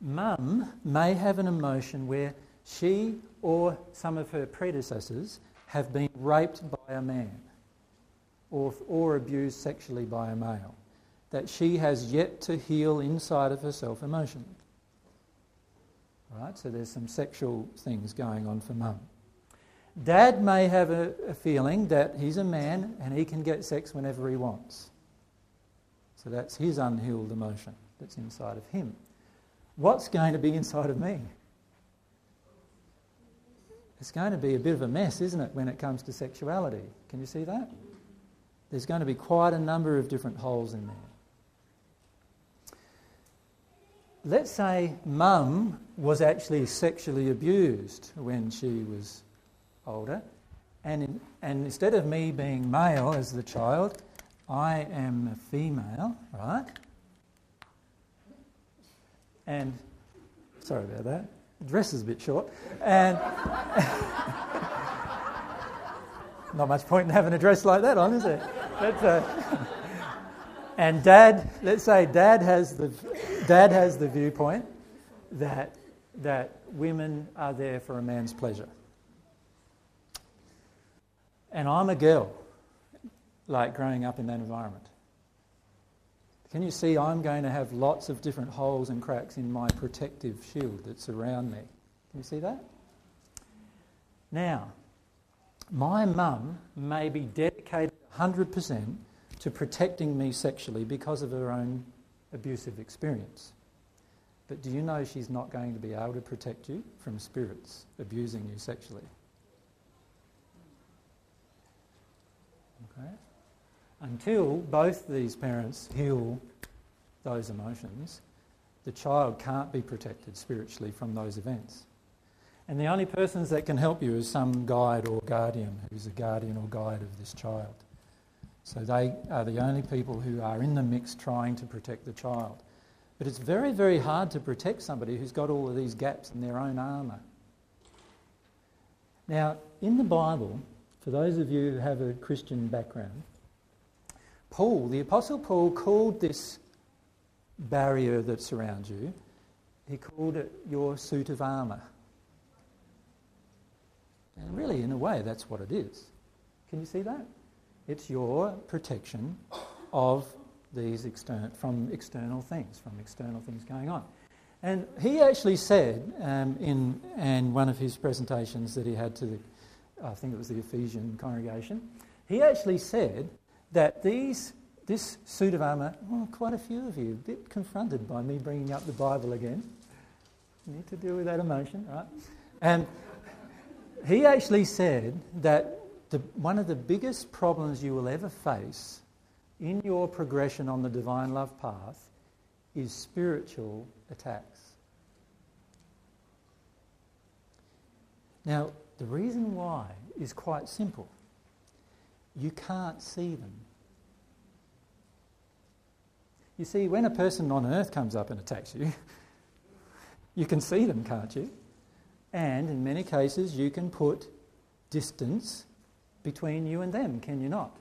Mum may have an emotion where she or some of her predecessors have been raped by a man or, or abused sexually by a male that she has yet to heal inside of herself emotionally. Right? So there's some sexual things going on for mum. Dad may have a, a, feeling that he's a man and he can get sex whenever he wants. So that's his unhealed emotion that's inside of him. What's going to be inside of me? It's going to be a bit of a mess, isn't it, when it comes to sexuality? Can you see that? There's going to be quite a number of different holes in there. Let's say mum was actually sexually abused when she was older, and, in, and instead of me being male as the child, I am a female, right? And sorry about that. The dress is a bit short, and not much point in having a dress like that on, is there? But, uh, and dad, let's say dad has the dad has the viewpoint that that women are there for a man's pleasure. And I'm a girl, like growing up in that environment. Can you see I'm going to have lots of different holes and cracks in my protective shield that's around me? Can you see that? Now, my mum may be dedicated 100% to protecting me sexually because of her own abusive experience. But do you know she's not going to be able to protect you from spirits abusing you sexually? Okay? Until both these parents heal those emotions, the child can't be protected spiritually from those events. And the only persons that can help you is some guide or guardian who's a guardian or guide of this child. So they are the only people who are in the mix trying to protect the child. But it's very, very hard to protect somebody who's got all of these gaps in their own armour. Now, in the Bible, for those of you who have a Christian background, Paul, the Apostle Paul, called this barrier that surrounds you, he called it your suit of armour. And really, in a way, that's what it is. Can you see that? It's your protection of these external, from external things, from external things going on. And he actually said um, in, in one of his presentations that he had to the, I think it was the Ephesian congregation, he actually said that these this suit of armour, well, quite a few of you, a bit confronted by me bringing up the Bible again. Need to deal with that emotion, right? And he actually said that the, one of the biggest problems you will ever face in your progression on the divine love path is spiritual attacks. Now, the reason why is quite simple. You can't see them. You see, when a person on earth comes up and attacks you, you can see them, can't you? And in many cases, you can put distance between you and them, can you not?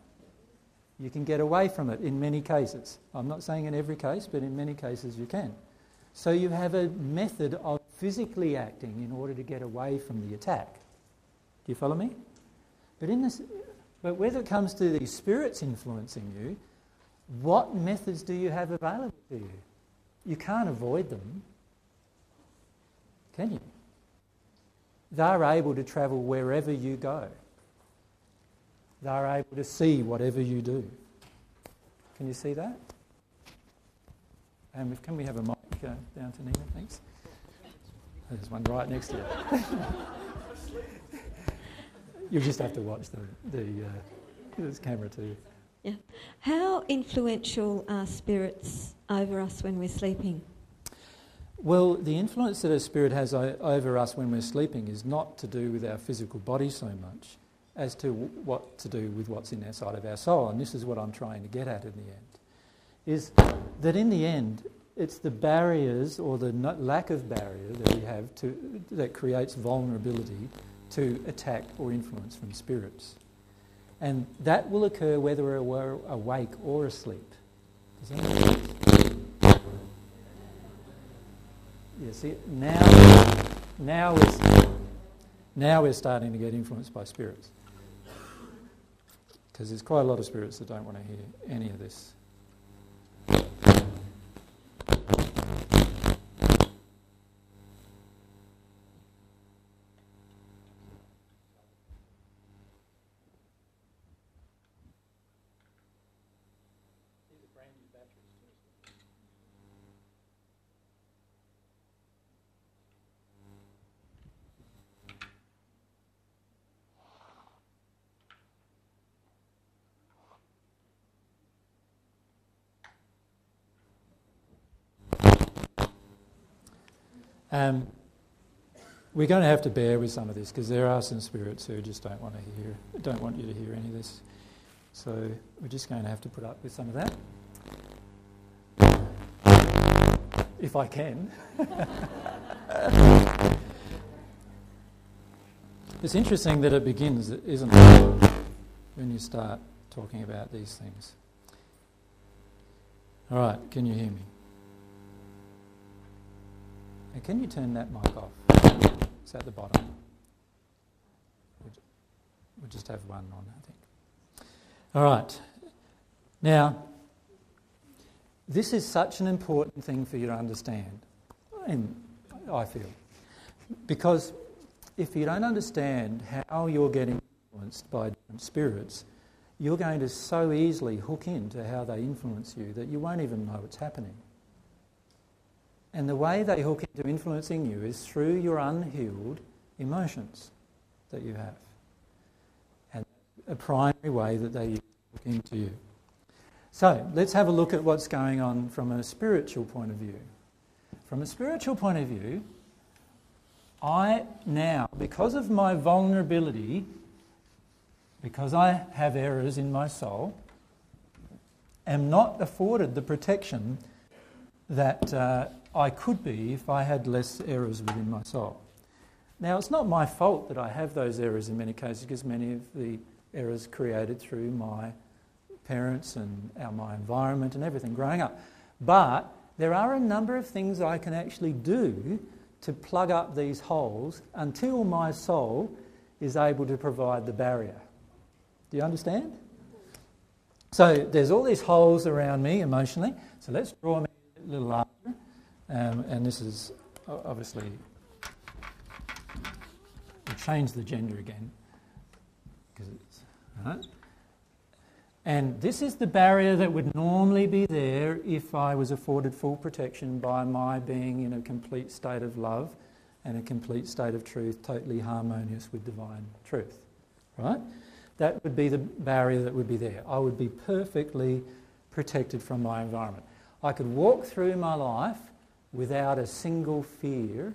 You can get away from it in many cases. I'm not saying in every case, but in many cases you can. So you have a method of physically acting in order to get away from the attack. Do you follow me? But in this, but whether it comes to these spirits influencing you, what methods do you have available to you? You can't avoid them, can you? They're able to travel wherever you go. They're able to see whatever you do. Can you see that? And can we have a mic uh, down to Nina? Thanks. There's one right next to you. You'll just have to watch the, the uh, this camera too. Yeah. How influential are spirits over us when we're sleeping? Well, the influence that a spirit has o- over us when we're sleeping is not to do with our physical body so much as to what to do with what's in side of our soul. And this is what I'm trying to get at in the end. Is that in the end, it's the barriers or the lack of barrier that we have to, that creates vulnerability to attack or influence from spirits. And that will occur whether we're awake or asleep. Yeah, see, now, now, we're, now we're starting to get influenced by spirits. Because there's quite a lot of spirits that don't want to hear any of this. Um, we're going to have to bear with some of this because there are some spirits who just don't want to hear, don't want you to hear any of this. So we're just going to have to put up with some of that, if I can. it's interesting that it begins, isn't it, when you start talking about these things. All right, can you hear me? And can you turn that mic off? It's at the bottom. We'll just have one on, I think. All right. Now, this is such an important thing for you to understand, and I feel. Because if you don't understand how you're getting influenced by different spirits, you're going to so easily hook into how they influence you that you won't even know what's happening. And the way they hook into influencing you is through your unhealed emotions that you have. And a primary way that they hook into you. So let's have a look at what's going on from a spiritual point of view. From a spiritual point of view, I now, because of my vulnerability, because I have errors in my soul, am not afforded the protection that uh, I could be if I had less errors within my soul. Now, it's not my fault that I have those errors in many cases because many of the errors created through my parents and my environment and everything growing up. But there are a number of things I can actually do to plug up these holes until my soul is able to provide the barrier. Do you understand? So there's all these holes around me emotionally. So let's draw a little. Um, and this is obviously, we'll change the gender again. Because it's, right? And this is the barrier that would normally be there if I was afforded full protection by my being in a complete state of love and a complete state of truth, totally harmonious with divine truth. Right? That would be the barrier that would be there. I would be perfectly protected from my environment. I could walk through my life without a single fear.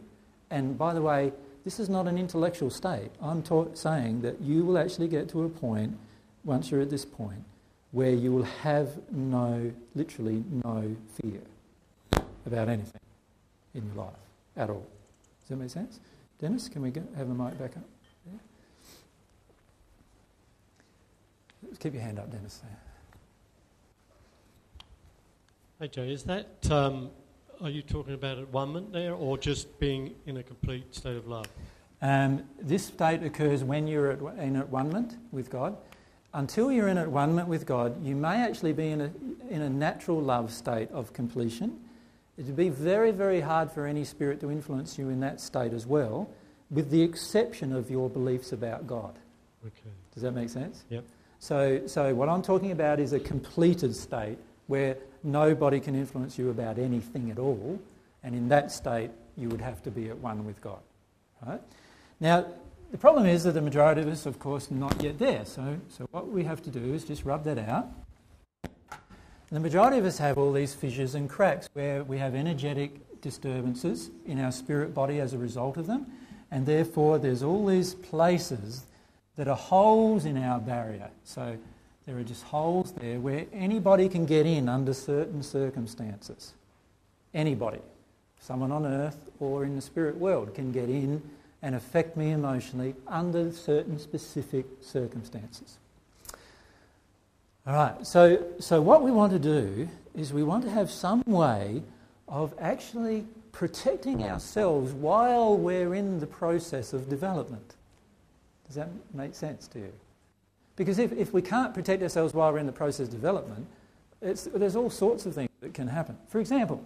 And by the way, this is not an intellectual state. I'm ta- saying that you will actually get to a point, once you're at this point, where you will have no, literally no fear about anything in your life at all. Does that make sense? Dennis, can we get, have the mic back up? Yeah. Keep your hand up, Dennis. Hey Joe, is that um, are you talking about at one moment there, or just being in a complete state of love? Um, this state occurs when you're at, in at one moment with God. Until you're in at one moment with God, you may actually be in a, in a natural love state of completion. It would be very, very hard for any spirit to influence you in that state as well, with the exception of your beliefs about God. Okay. Does that make sense? Yep. So, so what I'm talking about is a completed state where nobody can influence you about anything at all, and in that state, you would have to be at one with God. Right? Now, the problem is that the majority of us, of course, are not yet there. So, so what we have to do is just rub that out. The majority of us have all these fissures and cracks where we have energetic disturbances in our spirit body as a result of them, and therefore there's all these places that are holes in our barrier. So there are just holes there where anybody can get in under certain circumstances. Anybody, someone on earth or in the spirit world, can get in and affect me emotionally under certain specific circumstances. All right, so, so what we want to do is we want to have some way of actually protecting ourselves while we're in the process of development. Does that make sense to you? Because if, if we can't protect ourselves while we're in the process of development, there's all sorts of things that can happen. For example,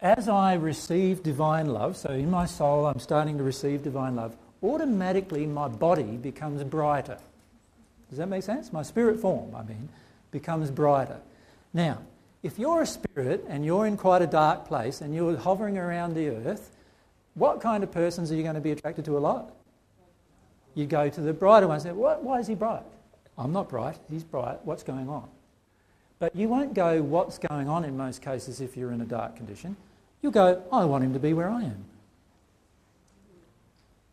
as I receive divine love, so in my soul I'm starting to receive divine love, automatically my body becomes brighter. Does that make sense? My spirit form, I mean, becomes brighter. Now, if you're a spirit and you're in quite a dark place and you're hovering around the earth, what kind of persons are you going to be attracted to a lot? You go to the brighter ones. And say, what, why is he bright? I'm not bright. He's bright. What's going on? But you won't go, what's going on in most cases if you're in a dark condition. You'll go, I want him to be where I am.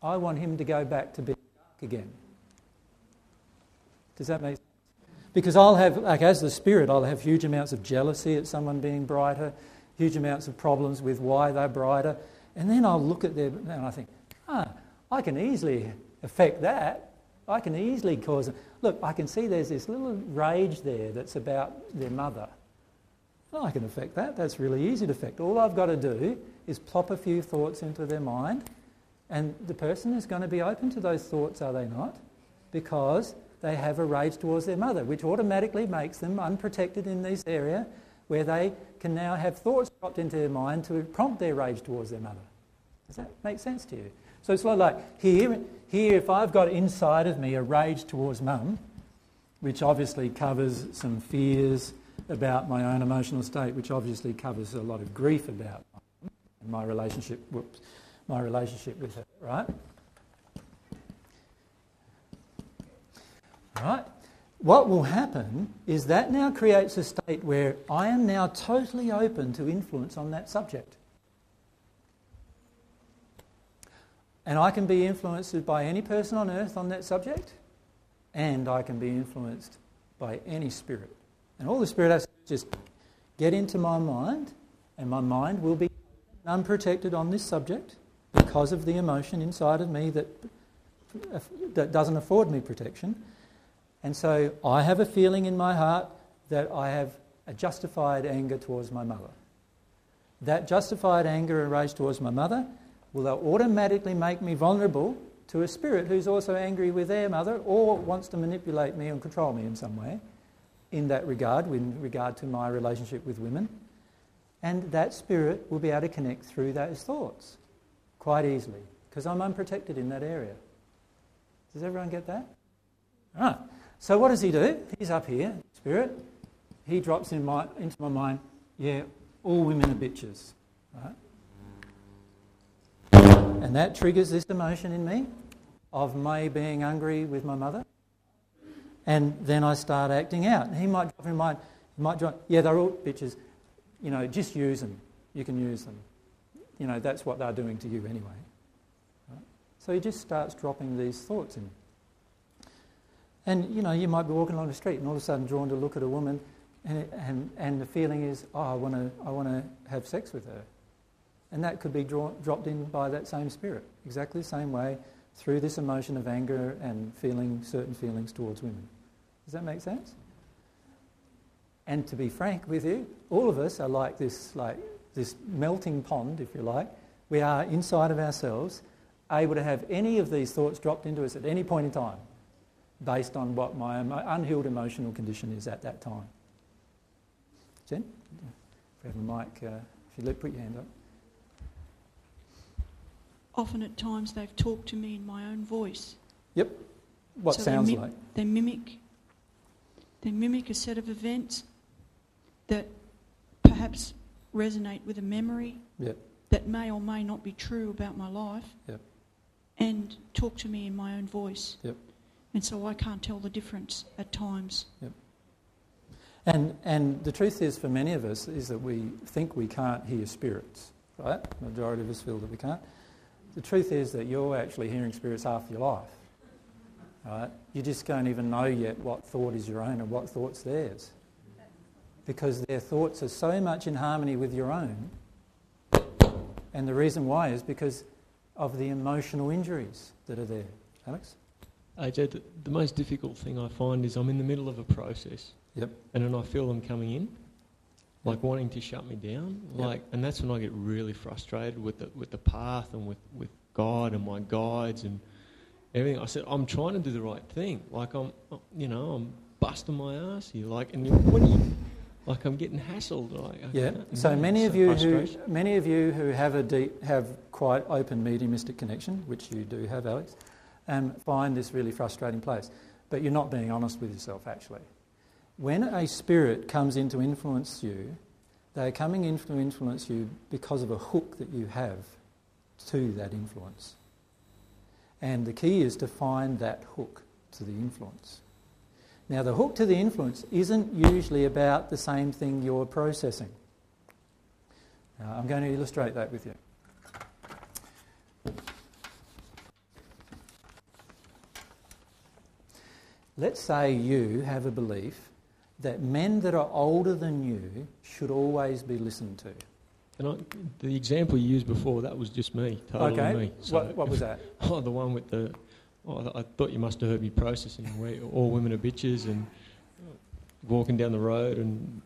I want him to go back to being dark again. Does that make sense? Because I'll have, like as the spirit, I'll have huge amounts of jealousy at someone being brighter, huge amounts of problems with why they're brighter. And then I'll look at them and I think, ah, I can easily affect that, I can easily cause them. Look, I can see there's this little rage there that's about their mother. Well, I can affect that. That's really easy to affect. All I've got to do is plop a few thoughts into their mind, and the person is going to be open to those thoughts, are they not? Because they have a rage towards their mother, which automatically makes them unprotected in this area where they can now have thoughts dropped into their mind to prompt their rage towards their mother. Does that make sense to you? So it's like here, here, if I've got inside of me a rage towards mum, which obviously covers some fears about my own emotional state, which obviously covers a lot of grief about my relationship, whoops, my relationship with her, right? Right? What will happen is that now creates a state where I am now totally open to influence on that subject. And I can be influenced by any person on earth on that subject, and I can be influenced by any spirit. And all the spirit has to just get into my mind, and my mind will be unprotected on this subject because of the emotion inside of me that, that doesn't afford me protection. And so I have a feeling in my heart that I have a justified anger towards my mother. That justified anger and rage towards my mother will that automatically make me vulnerable to a spirit who's also angry with their mother or wants to manipulate me and control me in some way in that regard, in regard to my relationship with women. And that spirit will be able to connect through those thoughts quite easily because I'm unprotected in that area. Does everyone get that? All right. So what does he do? He's up here, spirit. He drops in my, into my mind, yeah, all women are bitches. Right? And that triggers this emotion in me of me being angry with my mother. And then I start acting out. And He might drop in mind, he might drop, yeah, they're all bitches. You know, just use them. You can use them. You know, that's what they're doing to you anyway. Right? So he just starts dropping these thoughts in. And, you know, you might be walking along the street and all of a sudden drawn to look at a woman and, and, and the feeling is, oh, I want to I wanna have sex with her. And that could be draw, dropped in by that same spirit, exactly the same way through this emotion of anger and feeling certain feelings towards women. Does that make sense? And to be frank with you, all of us are like this, like this melting pond, if you like. We are inside of ourselves, able to have any of these thoughts dropped into us at any point in time, based on what my unhealed emotional condition is at that time. Jen, if you have a mic, uh, if you let, put your hand up. Often at times they've talked to me in my own voice. Yep. What So sounds they, mi- like? they mimic. They mimic a set of events that perhaps resonate with a memory Yep. that may or may not be true about my life, Yep. and talk to me in my own voice. Yep. And so I can't tell the difference at times. Yep. And, and the truth is, for many of us, is that we think we can't hear spirits, right? Majority of us feel that we can't. The truth is that you're actually hearing spirits half your life, right? You just don't even know yet what thought is your own and what thought's theirs. Because their thoughts are so much in harmony with your own. And the reason why is because of the emotional injuries that are there. Alex? AJ, the, the most difficult thing I find is I'm in the middle of a process. Yep. And then I feel them coming in, like wanting to shut me down. Yep. Like, and that's when I get really frustrated with the with the path and with with God and my guides and everything. I said I'm trying to do the right thing. Like I'm, you know, I'm busting my ass here. Like, and what do you? Like I'm getting hassled. Like, I Yeah. So many of you who many of you who have a deep have quite open mediumistic connection, which you do have, Alex, um, find this really frustrating place. But you're not being honest with yourself, actually. When a spirit comes in to influence you, they're coming in to influence you because of a hook that you have to that influence. And the key is to find that hook to the influence. Now, the hook to the influence isn't usually about the same thing you're processing. Now, I'm going to illustrate that with you. Let's say you have a belief that men that are older than you should always be listened to. And I, the example you used before, that was just me, totally okay, me. what, what was that? Oh, the one with the. Oh, I thought you must have heard me processing where all women are bitches and walking down the road and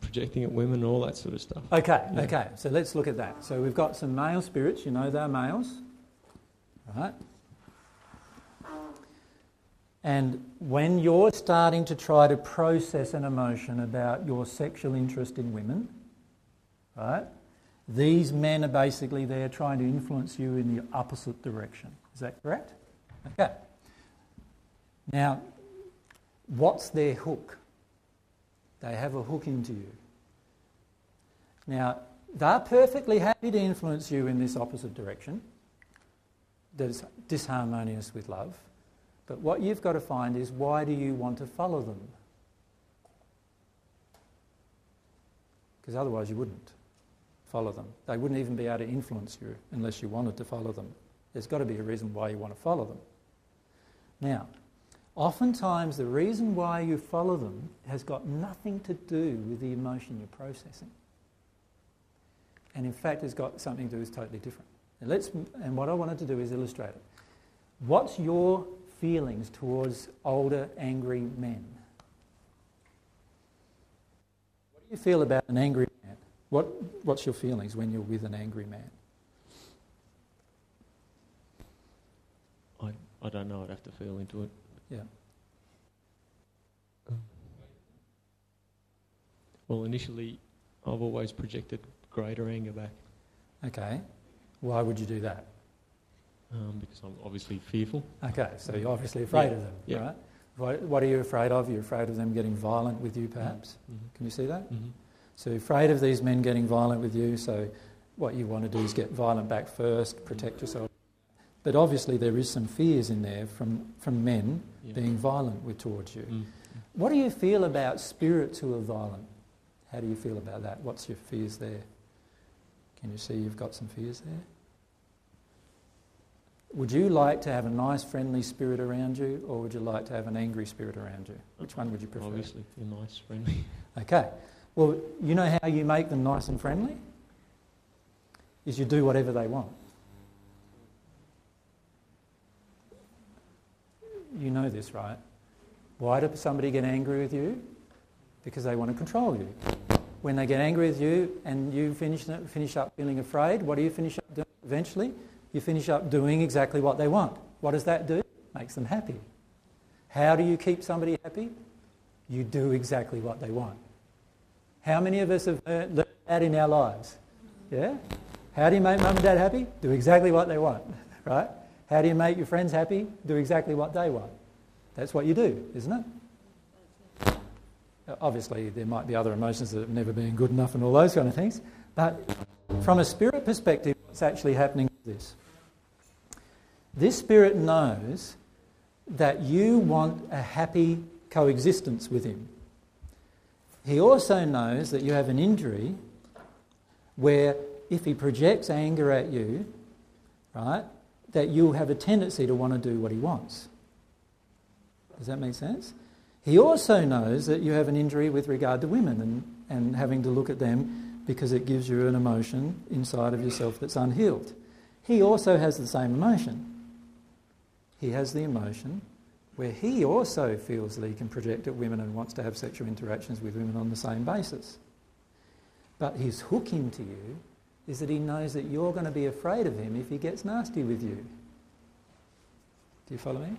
projecting at women and all that sort of stuff. Okay, Yeah. okay. So let's look at that. So we've got some male spirits. You know they're males, right? And when you're starting to try to process an emotion about your sexual interest in women, right? These men are basically there trying to influence you in the opposite direction. Is that correct? Okay. Now, what's their hook? They have a hook into you. Now, they're perfectly happy to influence you in this opposite direction that's disharmonious with love. But what you've got to find is why do you want to follow them? Because otherwise you wouldn't follow them. They wouldn't even be able to influence you unless you wanted to follow them. There's got to be a reason why you want to follow them. Now, oftentimes the reason why you follow them has got nothing to do with the emotion you're processing. And in fact, it's got something to do with totally different. And, let's, and what I wanted to do is illustrate it. What's your feelings towards older, angry men? What do you feel about an angry man? What, what's your feelings when you're with an angry man? I, I don't know. I'd have to feel into it. Yeah. Well, initially, I've always projected greater anger back Okay. Why would you do that? Um, because I'm obviously fearful. Okay, so you're obviously afraid Yeah, of them, yeah. right? What, what are you afraid of? You're afraid of them getting violent with you, perhaps? Mhm. Can you see that? Mhm. So, you're afraid of these men getting violent with you, so what you want to do is get violent back first, protect yourself. But obviously, there is some fears in there from, from men Yeah. being violent with, towards you. Mm. What do you feel about spirits who are violent? How do you feel about that? What's your fears there? Can you see you've got some fears there? Would you like to have a nice, friendly spirit around you, or would you like to have an angry spirit around you? Which one would you prefer? Obviously, you're nice, friendly. Okay. Well, you know how you make them nice and friendly? Is you do whatever they want. You know this, right? Why does somebody get angry with you? Because they want to control you. When they get angry with you and you finish, finish up feeling afraid, what do you finish up doing eventually? You finish up doing exactly what they want. What does that do? Makes them happy. How do you keep somebody happy? You do exactly what they want. How many of us have learned that in our lives? Yeah? How do you make mum and dad happy? Do exactly what they want, right? How do you make your friends happy? Do exactly what they want. That's what you do, isn't it? Obviously, there might be other emotions that have never been good enough and all those kind of things. But from a spirit perspective, what's actually happening with this. This spirit knows that you want a happy coexistence with him. He also knows that you have an injury where if he projects anger at you, right, that you'll have a tendency to want to do what he wants. Does that make sense? He also knows that you have an injury with regard to women and, and having to look at them because it gives you an emotion inside of yourself that's unhealed. He also has the same emotion. He has the emotion where he also feels that he can project at women and wants to have sexual interactions with women on the same basis. But his hook into you is that he knows that you're going to be afraid of him if he gets nasty with you. Do you follow me?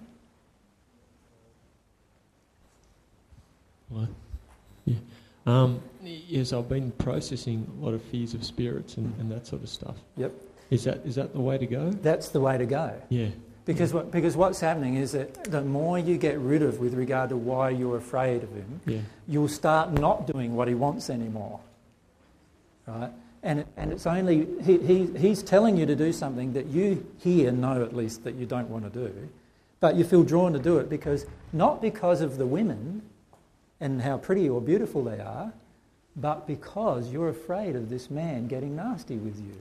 What? Yeah. Um, yes, I've been processing a lot of fears of spirits and, and that sort of stuff. Yep. Is that is that the way to go? That's the way to go. Yeah. Because, what, because what's happening is that the more you get rid of with regard to why you're afraid of him, Yeah. you'll start not doing what he wants anymore. Right? And, and it's only, he, he, he's telling you to do something that you here know at least that you don't want to do, but you feel drawn to do it because, not because of the women and how pretty or beautiful they are, but because you're afraid of this man getting nasty with you.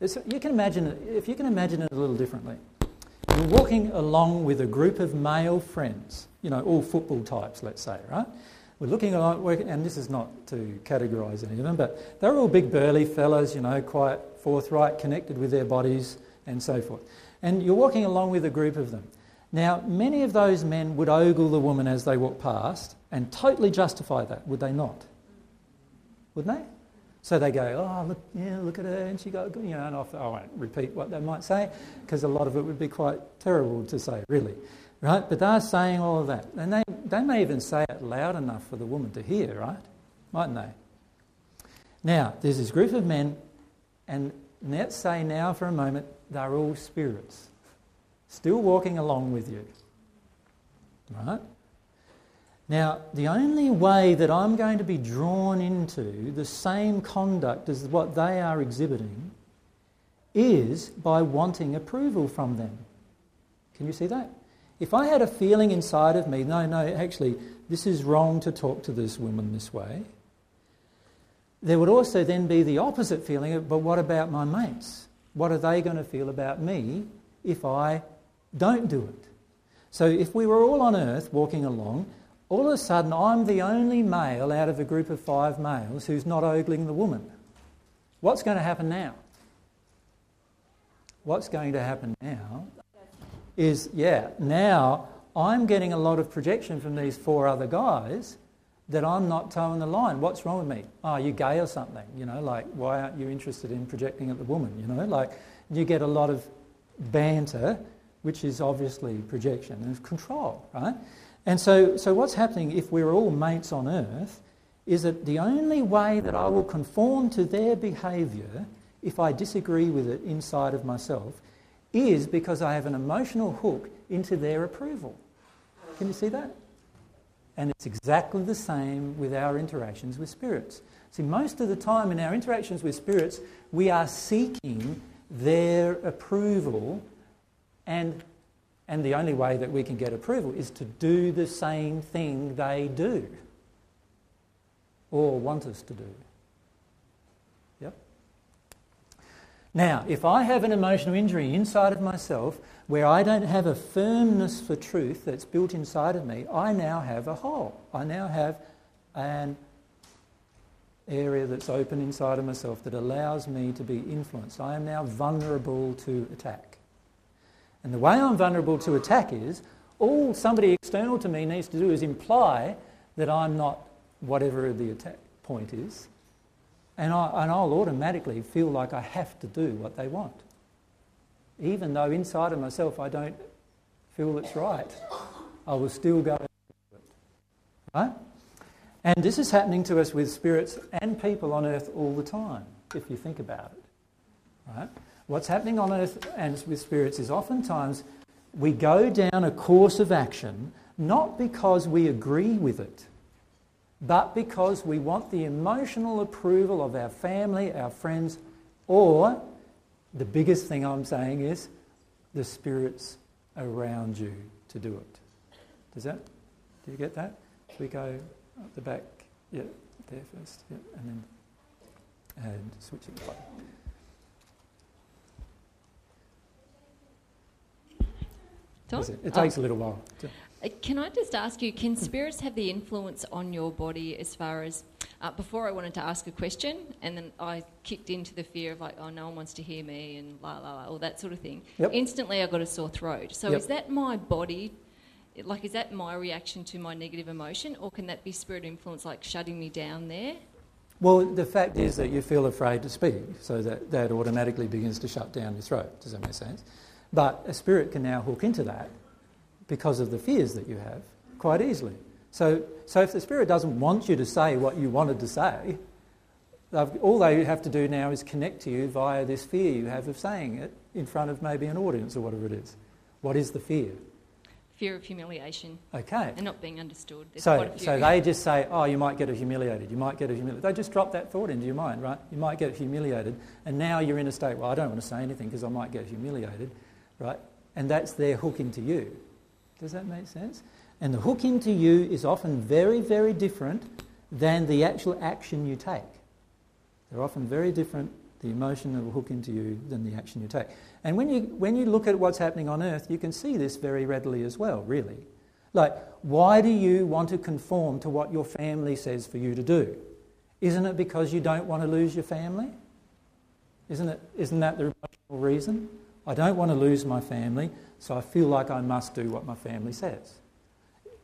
It's, you can imagine it, if you can imagine it a little differently. You're walking along with a group of male friends, you know, all football types, let's say, right? We're looking along, and this is not to categorise any of them, but they're all big burly fellas, you know, quite forthright, connected with their bodies, and so forth. And you're walking along with a group of them. Now, many of those men would ogle the woman as they walk past and totally justify that, would they not? Wouldn't they? So they go, oh, look, yeah, look at her, and she got, you know, and off, I won't repeat what they might say, because a lot of it would be quite terrible to say, really. Right? But they're saying all of that. And they, they may even say it loud enough for the woman to hear, right? Mightn't they? Now, there's this group of men, and let's say now for a moment, they're all spirits, still walking along with you. Right? Now, the only way that I'm going to be drawn into the same conduct as what they are exhibiting is by wanting approval from them. Can you see that? If I had a feeling inside of me, no, no, actually, this is wrong to talk to this woman this way, there would also then be the opposite feeling of, but what about my mates? What are they going to feel about me if I don't do it? So if we were all on earth walking along, all of a sudden I'm the only male out of a group of five males who's not ogling the woman. What's going to happen now? What's going to happen now is, yeah, now I'm getting a lot of projection from these four other guys that I'm not toeing the line. What's wrong with me? Ah, oh, you gay or something? You know, like, why aren't you interested in projecting at the woman? You know, like, you get a lot of banter, which is obviously projection and control, right? And so, so what's happening if we're all mates on earth is that the only way that I will conform to their behaviour if I disagree with it inside of myself is because I have an emotional hook into their approval. Can you see that? And it's exactly the same with our interactions with spirits. See, most of the time in our interactions with spirits, we are seeking their approval, and, and the only way that we can get approval is to do the same thing they do or want us to do. Yep. Now, if I have an emotional injury inside of myself where I don't have a firmness for truth that's built inside of me, I now have a hole. I now have an area that's open inside of myself that allows me to be influenced. I am now vulnerable to attack. And the way I'm vulnerable to attack is all somebody external to me needs to do is imply that I'm not whatever the attack point is, and, I, and I'll automatically feel like I have to do what they want. Even though inside of myself I don't feel it's right, I will still go it. Right? And this is happening to us with spirits and people on earth all the time, if you think about it. Right? What's happening on earth and with spirits is oftentimes we go down a course of action not because we agree with it, but because we want the emotional approval of our family, our friends, or the biggest thing I'm saying is the spirits around you to do it. Does that? Do you get that? We go up the back, yeah, there first, yeah, and then and switch it It? takes a little while. To, Uh, Can I just ask you, can spirits have the influence on your body as far as. Uh, before I wanted to ask a question, and then I kicked into the fear of like, oh, no one wants to hear me, and la la la, all that sort of thing. Yep. Instantly, I got a sore throat. So Yep. is that my body? Like, is that my reaction to my negative emotion, or can that be spirit influence, like shutting me down there? well, the fact is that you feel afraid to speak, so that, that automatically begins to shut down your throat. Does that make sense? But a spirit can now hook into that because of the fears that you have quite easily. So, so if the spirit doesn't want you to say what you wanted to say, all they have to do now is connect to you via this fear you have of saying it in front of maybe an audience or whatever it is. What is the fear? Fear of humiliation Okay. and not being understood. There's So, so they just say, oh, you might get humiliated, you might get humiliated. They just drop that thought into your mind, right? You might get humiliated, and now you're in a state, well, I don't want to say anything because I might get humiliated, right? And that's their hook into you. Does that make sense? And the hook into you is often very, very different than the actual action you take. They're often very different, the emotion that will hook into you, than the action you take. And when you, when you look at what's happening on earth, you can see this very readily as well, really. Like, why do you want to conform to what your family says for you to do? Isn't it because you don't want to lose your family? Isn't, it, isn't that the reason? I don't want to lose my family, so I feel like I must do what my family says.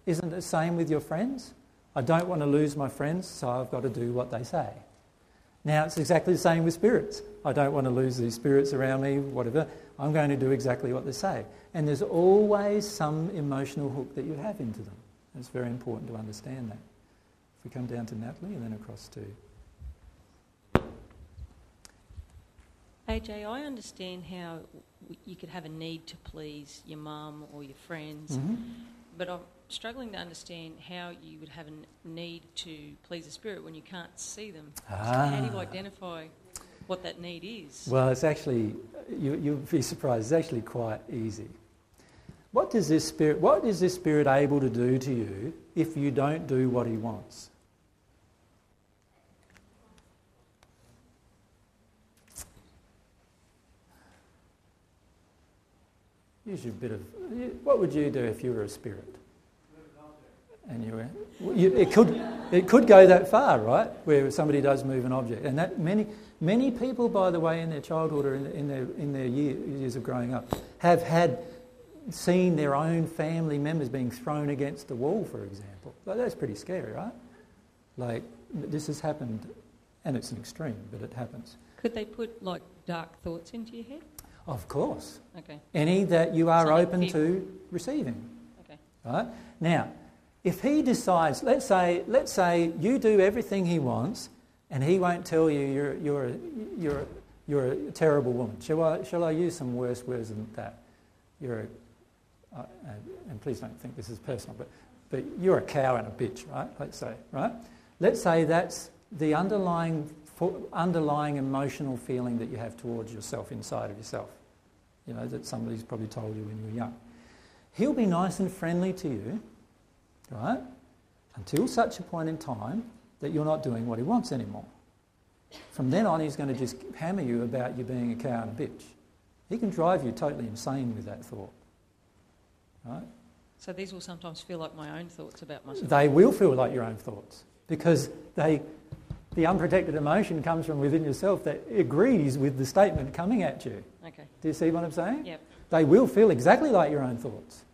Isn't it the same with your friends? I don't want to lose my friends, so I've got to do what they say. Now, it's exactly the same with spirits. I don't want to lose these spirits around me, whatever. I'm going to do exactly what they say. And there's always some emotional hook that you have into them. It's very important to understand that. If we come down to Natalie and then across to. AJ, I understand how you could have a need to please your mum or your friends, Mhm. but I'm struggling to understand how you would have a need to please a spirit when you can't see them. So how do you Ah. identify what that need is? Well, it's actually, you, you'll be surprised, it's actually quite easy. What does this spirit, what is this spirit able to do to you if you don't do what he wants? Use your bit of, what would you do if you were a spirit? And you you, it could, it could go that far, right? Where somebody does move an object, and that many, many people, by the way, in their childhood or in, in their in their year, years of growing up, have had seen their own family members being thrown against the wall, for example. Like, that's pretty scary, right? Like this has happened, and it's an extreme, but it happens. Could they put like dark thoughts into your head? Of course, Okay, any that you are So open to receiving. okay. Right? Now, if he decides, let's say, let's say you do everything he wants, and he won't tell you you're, you're, a, you're, a, you're a terrible woman. Shall I, shall I use some worse words than that? You're a, uh, and, and please don't think this is personal, but, but you're a cow and a bitch, right? Let's say, right? Let's say that's the underlying, underlying emotional feeling that you have towards yourself inside of yourself. You know, that somebody's probably told you when you were young. He'll be nice and friendly to you, right? Until such a point in time that you're not doing what he wants anymore. From then on, he's going to just hammer you about you being a cow and a bitch. He can drive you totally insane with that thought. Right? So these will sometimes feel like my own thoughts about myself. They will feel like your own thoughts because they, the unprotected emotion comes from within yourself that agrees with the statement coming at you. Okay. Do you see what I'm saying? Yep. They will feel exactly like your own thoughts.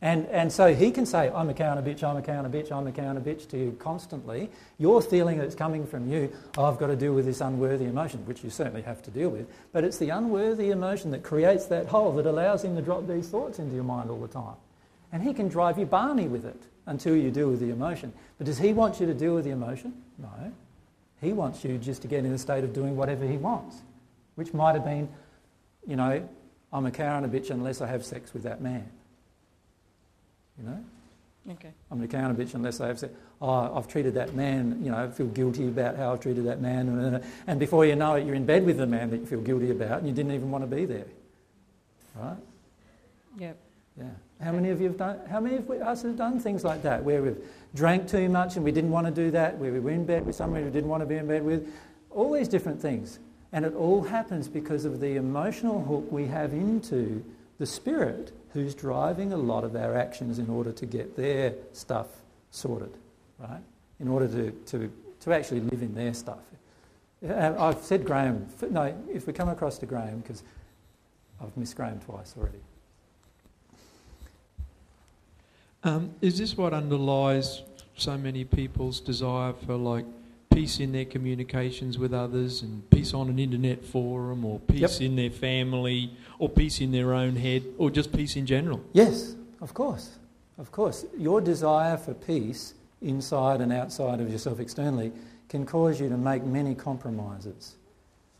And, and so he can say, I'm a a bitch, I'm a a bitch, I'm a a bitch to you constantly. You're feeling it's coming from you, oh, I've got to deal with this unworthy emotion, which you certainly have to deal with. But it's the unworthy emotion that creates that hole that allows him to drop these thoughts into your mind all the time. And he can drive you barney with it until you deal with the emotion. But does he want you to deal with the emotion? No. He wants you just to get in a state of doing whatever he wants, which might have been, you know, I'm a cow and a bitch unless I have sex with that man. You know? Okay. I'm an cow and a bitch unless I have sex. Oh, I've treated that man, you know, I feel guilty about how I've treated that man. And before you know it, you're in bed with the man that you feel guilty about and you didn't even want to be there. Right? Yep. Yeah. How many of you have done? How many of us have done things like that, where we've drank too much and we didn't want to do that, we were in bed with someone we didn't want to be in bed with, all these different things, and it all happens because of the emotional hook we have into the spirit, who's driving a lot of our actions in order to get their stuff sorted, right? In order to to to actually live in their stuff. I've said Graham. No, if we come across to Graham, because I've missed Graham twice already. Um, is this what underlies so many people's desire for like peace in their communications with others and peace on an internet forum or peace yep. in their family or peace in their own head or just peace in general? Yes, of course. Of course. Your desire for peace inside and outside of yourself externally can cause you to make many compromises.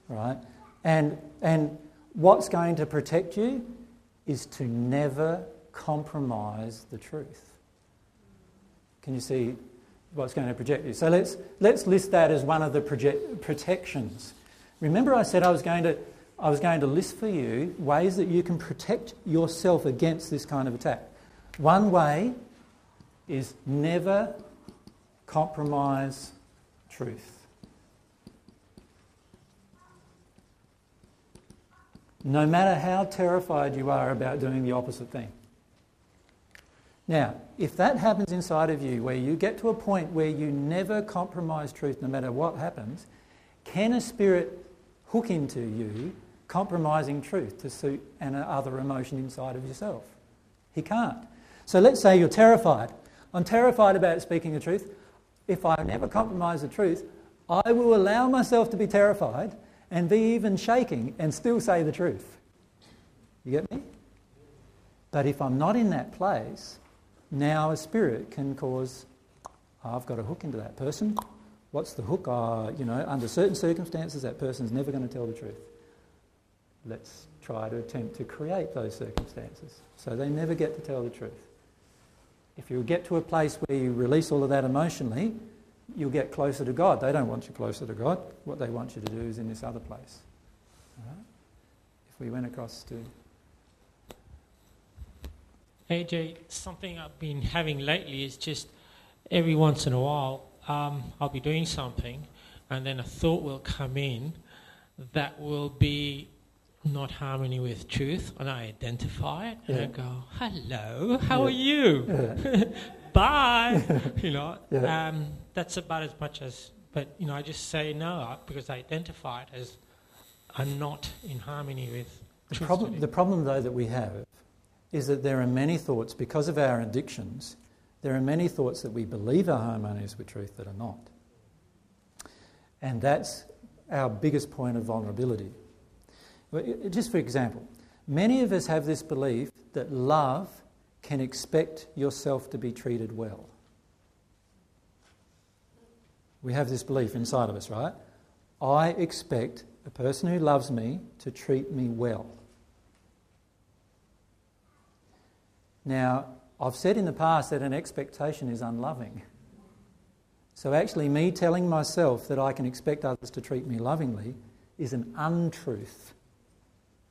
Right? And and what's going to protect you is to never compromise the truth. Can you see what's going to project you? So let's, let's list that as one of the project, protections. Remember, I said I was, going to, I was going to list for you ways that you can protect yourself against this kind of attack. One way is never compromise truth. No matter how terrified you are about doing the opposite thing. Now, if that happens inside of you, where you get to a point where you never compromise truth no matter what happens, can a spirit hook into you compromising truth to suit an other emotion inside of yourself? He can't. So let's say you're terrified. I'm terrified about speaking the truth. If I never compromise the truth, I will allow myself to be terrified and be even shaking and still say the truth. You get me? But if I'm not in that place, now a spirit can cause, oh, I've got a hook into that person. What's the hook? Uh, you know, under certain circumstances, that person's never going to tell the truth. Let's try to attempt to create those circumstances so they never get to tell the truth. If you get to a place where you release all of that emotionally, you'll get closer to God. They don't want you closer to God. What they want you to do is in this other place. Right? If we went across to AJ, something I've been having lately is just every once in a while um, I'll be doing something and then a thought will come in that will be not harmony with truth and I identify it and I go, hello, how yeah. are you? Yeah. Bye. you know, yeah. um, that's about as much as, but you know, I just say no because I identify it as I'm not in harmony with the problem, the problem though that we have is that there are many thoughts, because of our addictions, there are many thoughts that we believe are harmonious with truth that are not. And that's our biggest point of vulnerability. Just for example, many of us have this belief that love can expect yourself to be treated well. We have this belief inside of us, right? I expect a person who loves me to treat me well. Now, I've said in the past that an expectation is unloving. So, actually, me telling myself that I can expect others to treat me lovingly is an untruth,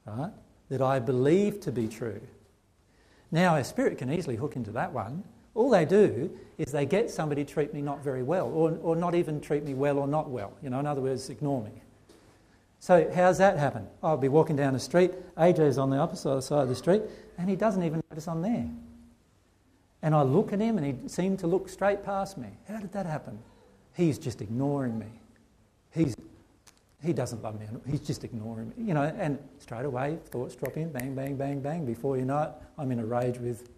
right? That I believe to be true. Now, a spirit can easily hook into that one. All they do is they get somebody to treat me not very well, or, or not even treat me well or not well. You know, in other words, ignore me. So, how's that happen? Oh, I'll be walking down the street, AJ's on the opposite side of the street, and he doesn't even notice I'm there. And I look at him and he seemed to look straight past me. How did that happen? He's just ignoring me. He's, he doesn't love me. He's just ignoring me. You know, and straight away, thoughts drop in, bang, bang, bang, bang. Before you know it, I'm in a rage with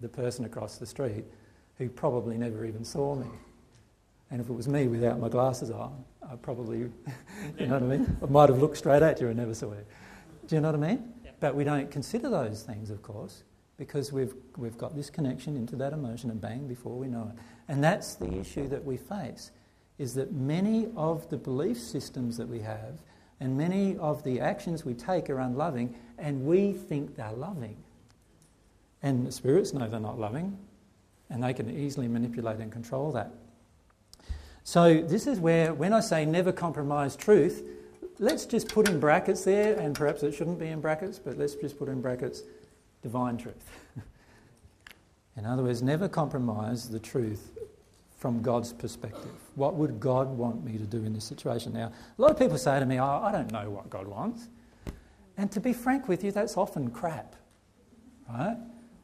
the person across the street who probably never even saw me. And if it was me without my glasses on, I probably, you know what I mean? I might have looked straight at you and never saw you. Do you know what I mean? But we don't consider those things, of course because we've, we've got this connection into that emotion and bang before we know it. And that's the issue that we face, is that many of the belief systems that we have and many of the actions we take are unloving and we think they're loving. And the spirits know they're not loving and they can easily manipulate and control that. So, this is where, when I say never compromise truth, let's just put in brackets there, and perhaps it shouldn't be in brackets, but let's just put in brackets divine truth. in other words, never compromise the truth from God's perspective. What would God want me to do in this situation? Now, a lot of people say to me, oh, I don't know what God wants. And to be frank with you, that's often crap, right?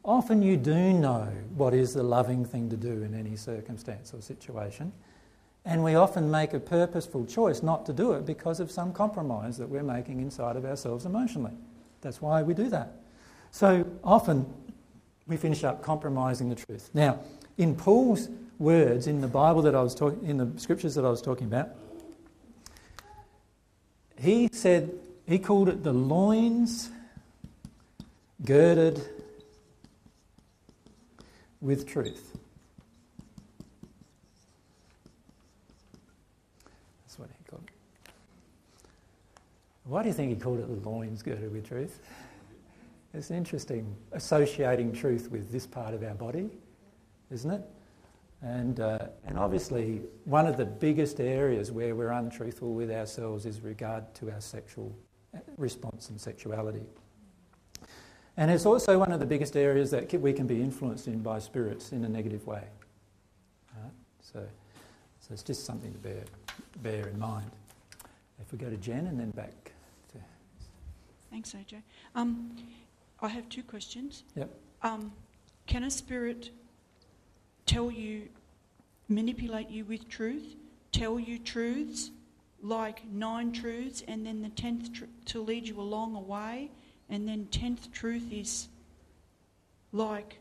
Often you do know what is the loving thing to do in any circumstance or situation. And we often make a purposeful choice not to do it because of some compromise that we're making inside of ourselves emotionally. That's why we do that. So often we finish up compromising the truth. Now, in Paul's words in the Bible that I was talking, in the scriptures that I was talking about, he said, he called it the loins girded with truth. That's what he called it. Why do you think he called it the loins girded with truth? It's interesting associating truth with this part of our body, isn't it? And, uh, and obviously, one of the biggest areas where we're untruthful with ourselves is regard to our sexual uh, response and sexuality. And it's also one of the biggest areas that we can be influenced in by spirits in a negative way. Right? So, so it's just something to bear, bear in mind. If we go to Jen and then back. Thanks, AJ. Um, I have two questions. Yep. Um, can a spirit tell you, manipulate you with truth, tell you truths, like nine truths, and then the tenth tr- to lead you along a way, and then tenth truth is like,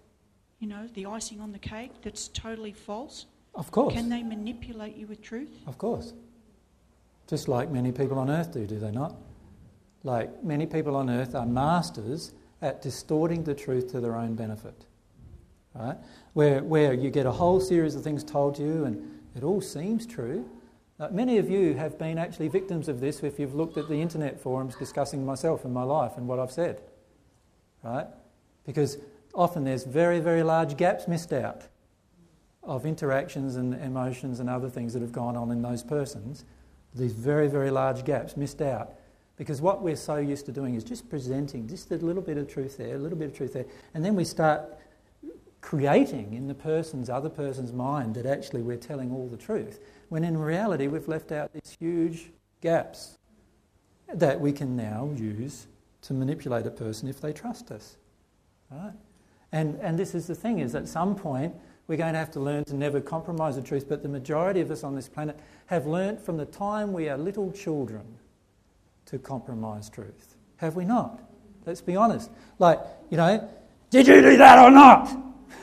you know, the icing on the cake that's totally false? Of course. Can they manipulate you with truth? Of course. Just like many people on earth do, do they not? Like many people on earth are masters at distorting the truth to their own benefit. Right? Where, where you get a whole series of things told to you and it all seems true. Many of you have been actually victims of this if you've looked at the internet forums discussing myself and my life and what I've said. Right? Because often there's very, very large gaps missed out of interactions and emotions and other things that have gone on in those persons. These very, very large gaps missed out because what we're so used to doing is just presenting just a little bit of truth there, a little bit of truth there, and then we start creating in the person's, other person's mind that actually we're telling all the truth, when in reality we've left out these huge gaps that we can now use to manipulate a person if they trust us. Right? And, and this is the thing, is at some point we're going to have to learn to never compromise the truth, but the majority of us on this planet have learnt from the time we are little children to compromise truth. Have we not? Let's be honest. Like, you know, did you do that or not?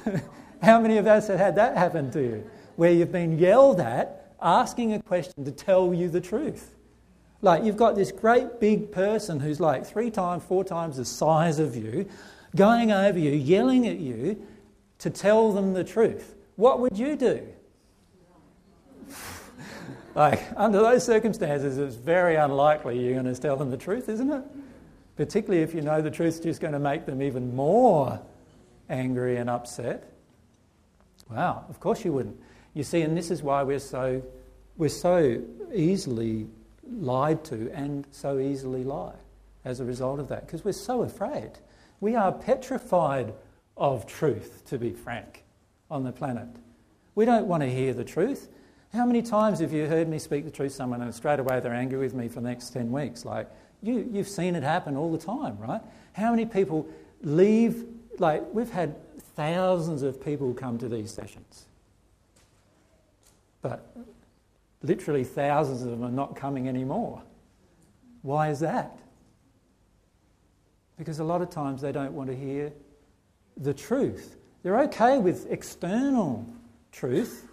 How many of us have had that happen to you? Where you've been yelled at asking a question to tell you the truth. Like, you've got this great big person who's like three times, four times the size of you, going over you, yelling at you to tell them the truth. What would you do? Like, under those circumstances, it's very unlikely you're going to tell them the truth, isn't it? Particularly if you know the truth's just going to make them even more angry and upset. Wow, of course you wouldn't. You see, and this is why we're so, we're so easily lied to and so easily lie as a result of that, because we're so afraid. We are petrified of truth, to be frank, on the planet. We don't want to hear the truth. How many times have you heard me speak the truth to someone and straight away they're angry with me for the next 10 weeks? Like, you, you've seen it happen all the time, right? How many people leave, like, we've had thousands of people come to these sessions. But literally thousands of them are not coming anymore. Why is that? Because a lot of times they don't want to hear the truth. They're okay with external truth,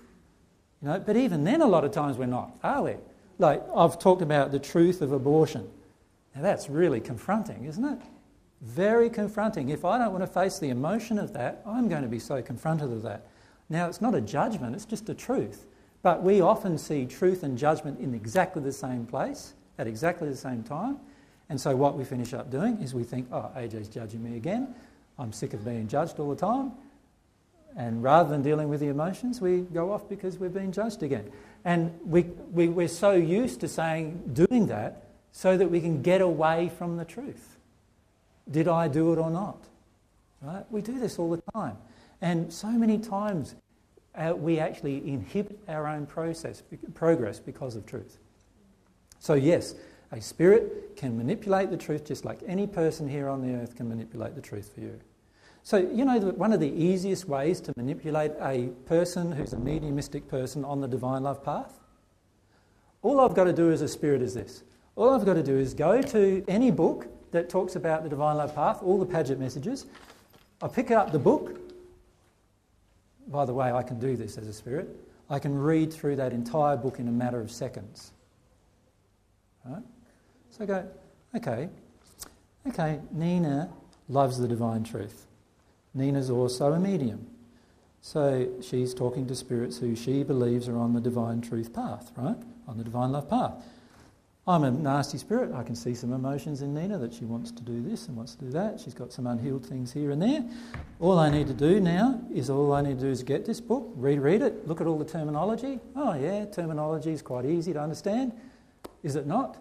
you know, but even then, a lot of times we're not, are we? Like I've talked about the truth of abortion. Now that's really confronting, isn't it? Very confronting. If I don't want to face the emotion of that, I'm going to be so confronted of that. Now, it's not a judgment, it's just a truth. But we often see truth and judgment in exactly the same place at exactly the same time. And so, what we finish up doing is we think, oh, AJ's judging me again. I'm sick of being judged all the time. And rather than dealing with the emotions, we go off because we're being judged again. And we, we, we're so used to saying, doing that so that we can get away from the truth. Did I do it or not? Right? We do this all the time. And so many times uh, we actually inhibit our own process, progress because of truth. So, yes, a spirit can manipulate the truth just like any person here on the earth can manipulate the truth for you. So, you know, one of the easiest ways to manipulate a person who's a mediumistic person on the divine love path? All I've got to do as a spirit is this. All I've got to do is go to any book that talks about the divine love path, all the Padgett messages. I pick up the book. By the way, I can do this as a spirit. I can read through that entire book in a matter of seconds. Right? So I go, okay, okay, Nina loves the divine truth. Nina's also a medium. So she's talking to spirits who she believes are on the divine truth path, right? On the divine love path. I'm a nasty spirit. I can see some emotions in Nina that she wants to do this and wants to do that. She's got some unhealed things here and there. All I need to do now is all I need to do is get this book, read, read it, look at all the terminology. Oh, yeah, terminology is quite easy to understand. Is it not?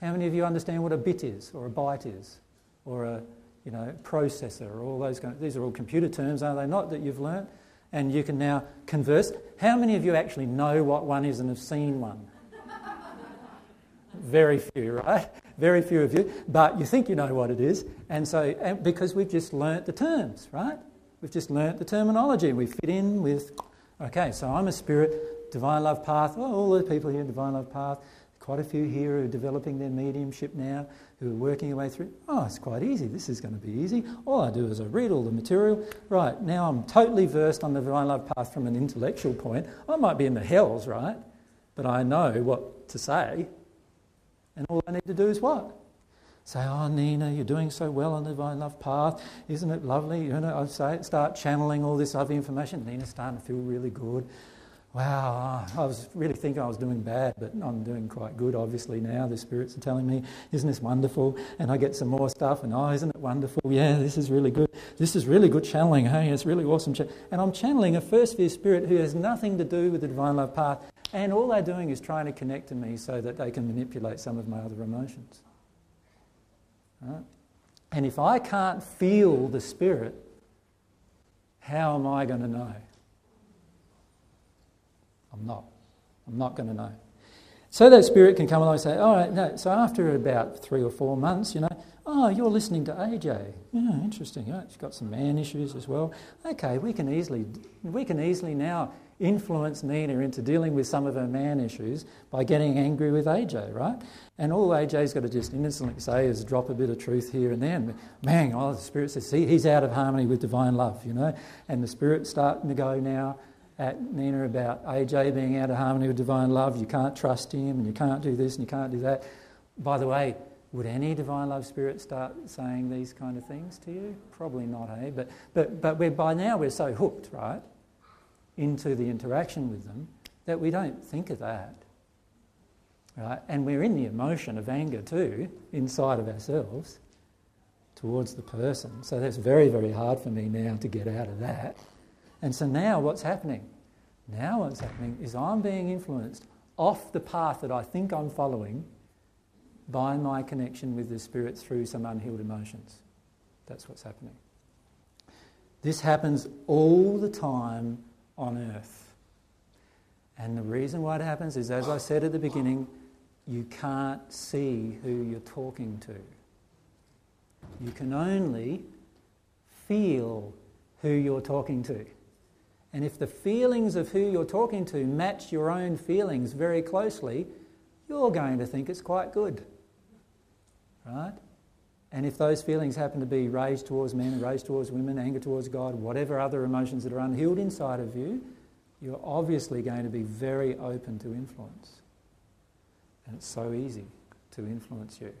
How many of you understand what a bit is, or a byte is, or a you know processor, or all those kind of, these are all computer terms, are they not, that you've learnt? And you can now converse. How many of you actually know what one is and have seen one? Very few, right? Very few of you. But you think you know what it is. And so, and because we've just learnt the terms, right? We've just learnt the terminology. We fit in with, okay, so I'm a spirit, divine love path. All the people here, divine love path. Quite a few here who are developing their mediumship now, who are working their way through. Oh, it's quite easy. This is going to be easy. All I do is I read all the material. Right, now I'm totally versed on the divine love path from an intellectual point. I might be in the hells, right? But I know what to say and all I need to do is what? Say, oh, Nina, you're doing so well on the divine love path. Isn't it lovely? You know, I say, start channeling all this other information. Nina's starting to feel really good. Wow, I was really thinking I was doing bad, but I'm doing quite good, obviously, now. The spirits are telling me, isn't this wonderful? And I get some more stuff, and oh, isn't it wonderful? Yeah, this is really good. This is really good channeling. Hey, it's really awesome. And I'm channeling a first sphere spirit who has nothing to do with the divine love path, and all they're doing is trying to connect to me so that they can manipulate some of my other emotions. Right? And if I can't feel the Spirit, how am I going to know? I'm not. I'm not going to know. So that Spirit can come along and say, all right, no. So after about three or four months, you know, oh, you're listening to AJ. Yeah, interesting. Right? She's got some man issues as well. Okay, we can easily, we can easily now influence Nina into dealing with some of her man issues by getting angry with AJ, right? And all AJ's got to just innocently say is drop a bit of truth here and there. And bang, oh, the Spirit says, see, he's out of harmony with divine love, you know? And the Spirit's starting to go now at Nina about AJ being out of harmony with divine love. You can't trust him and you can't do this and you can't do that. By the way, would any divine love spirit start saying these kind of things to you? Probably not, eh? But, but, but we're, by now we're so hooked, right? into the interaction with them that we don't think of that. Right? And we're in the emotion of anger too, inside of ourselves, towards the person. So that's very, very hard for me now to get out of that. And so now what's happening? Now what's happening is I'm being influenced off the path that I think I'm following by my connection with the Spirit through some unhealed emotions. That's what's happening. This happens all the time on earth. And the reason why it happens is, as I said at the beginning, you can't see who you're talking to. You can only feel who you're talking to. And if the feelings of who you're talking to match your own feelings very closely, you're going to think it's quite good. Right? And if those feelings happen to be rage towards men, rage towards women, anger towards God, whatever other emotions that are unhealed inside of you, you're obviously going to be very open to influence. And it's so easy to influence you.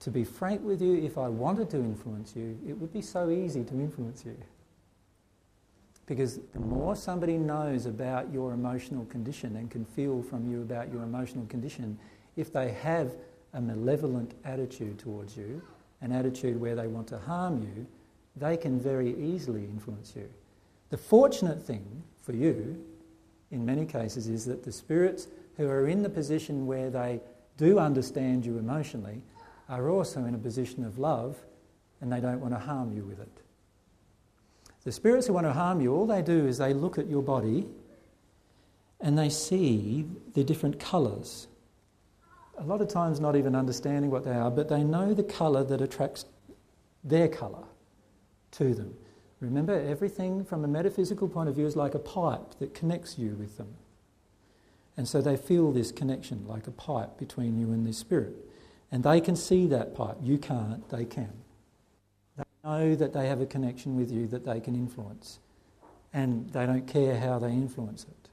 To be frank with you, if I wanted to influence you, it would be so easy to influence you. Because the more somebody knows about your emotional condition and can feel from you about your emotional condition, if they have a malevolent attitude towards you, an attitude where they want to harm you, they can very easily influence you. The fortunate thing for you, in many cases, is that the spirits who are in the position where they do understand you emotionally are also in a position of love and they don't want to harm you with it. The spirits who want to harm you, all they do is they look at your body and they see the different colours a lot of times not even understanding what they are, but they know the colour that attracts their colour to them. Remember, everything from a metaphysical point of view is like a pipe that connects you with them. And so they feel this connection like a pipe between you and this spirit. And they can see that pipe. You can't, they can. Know that they have a connection with you that they can influence. And they don't care how they influence it.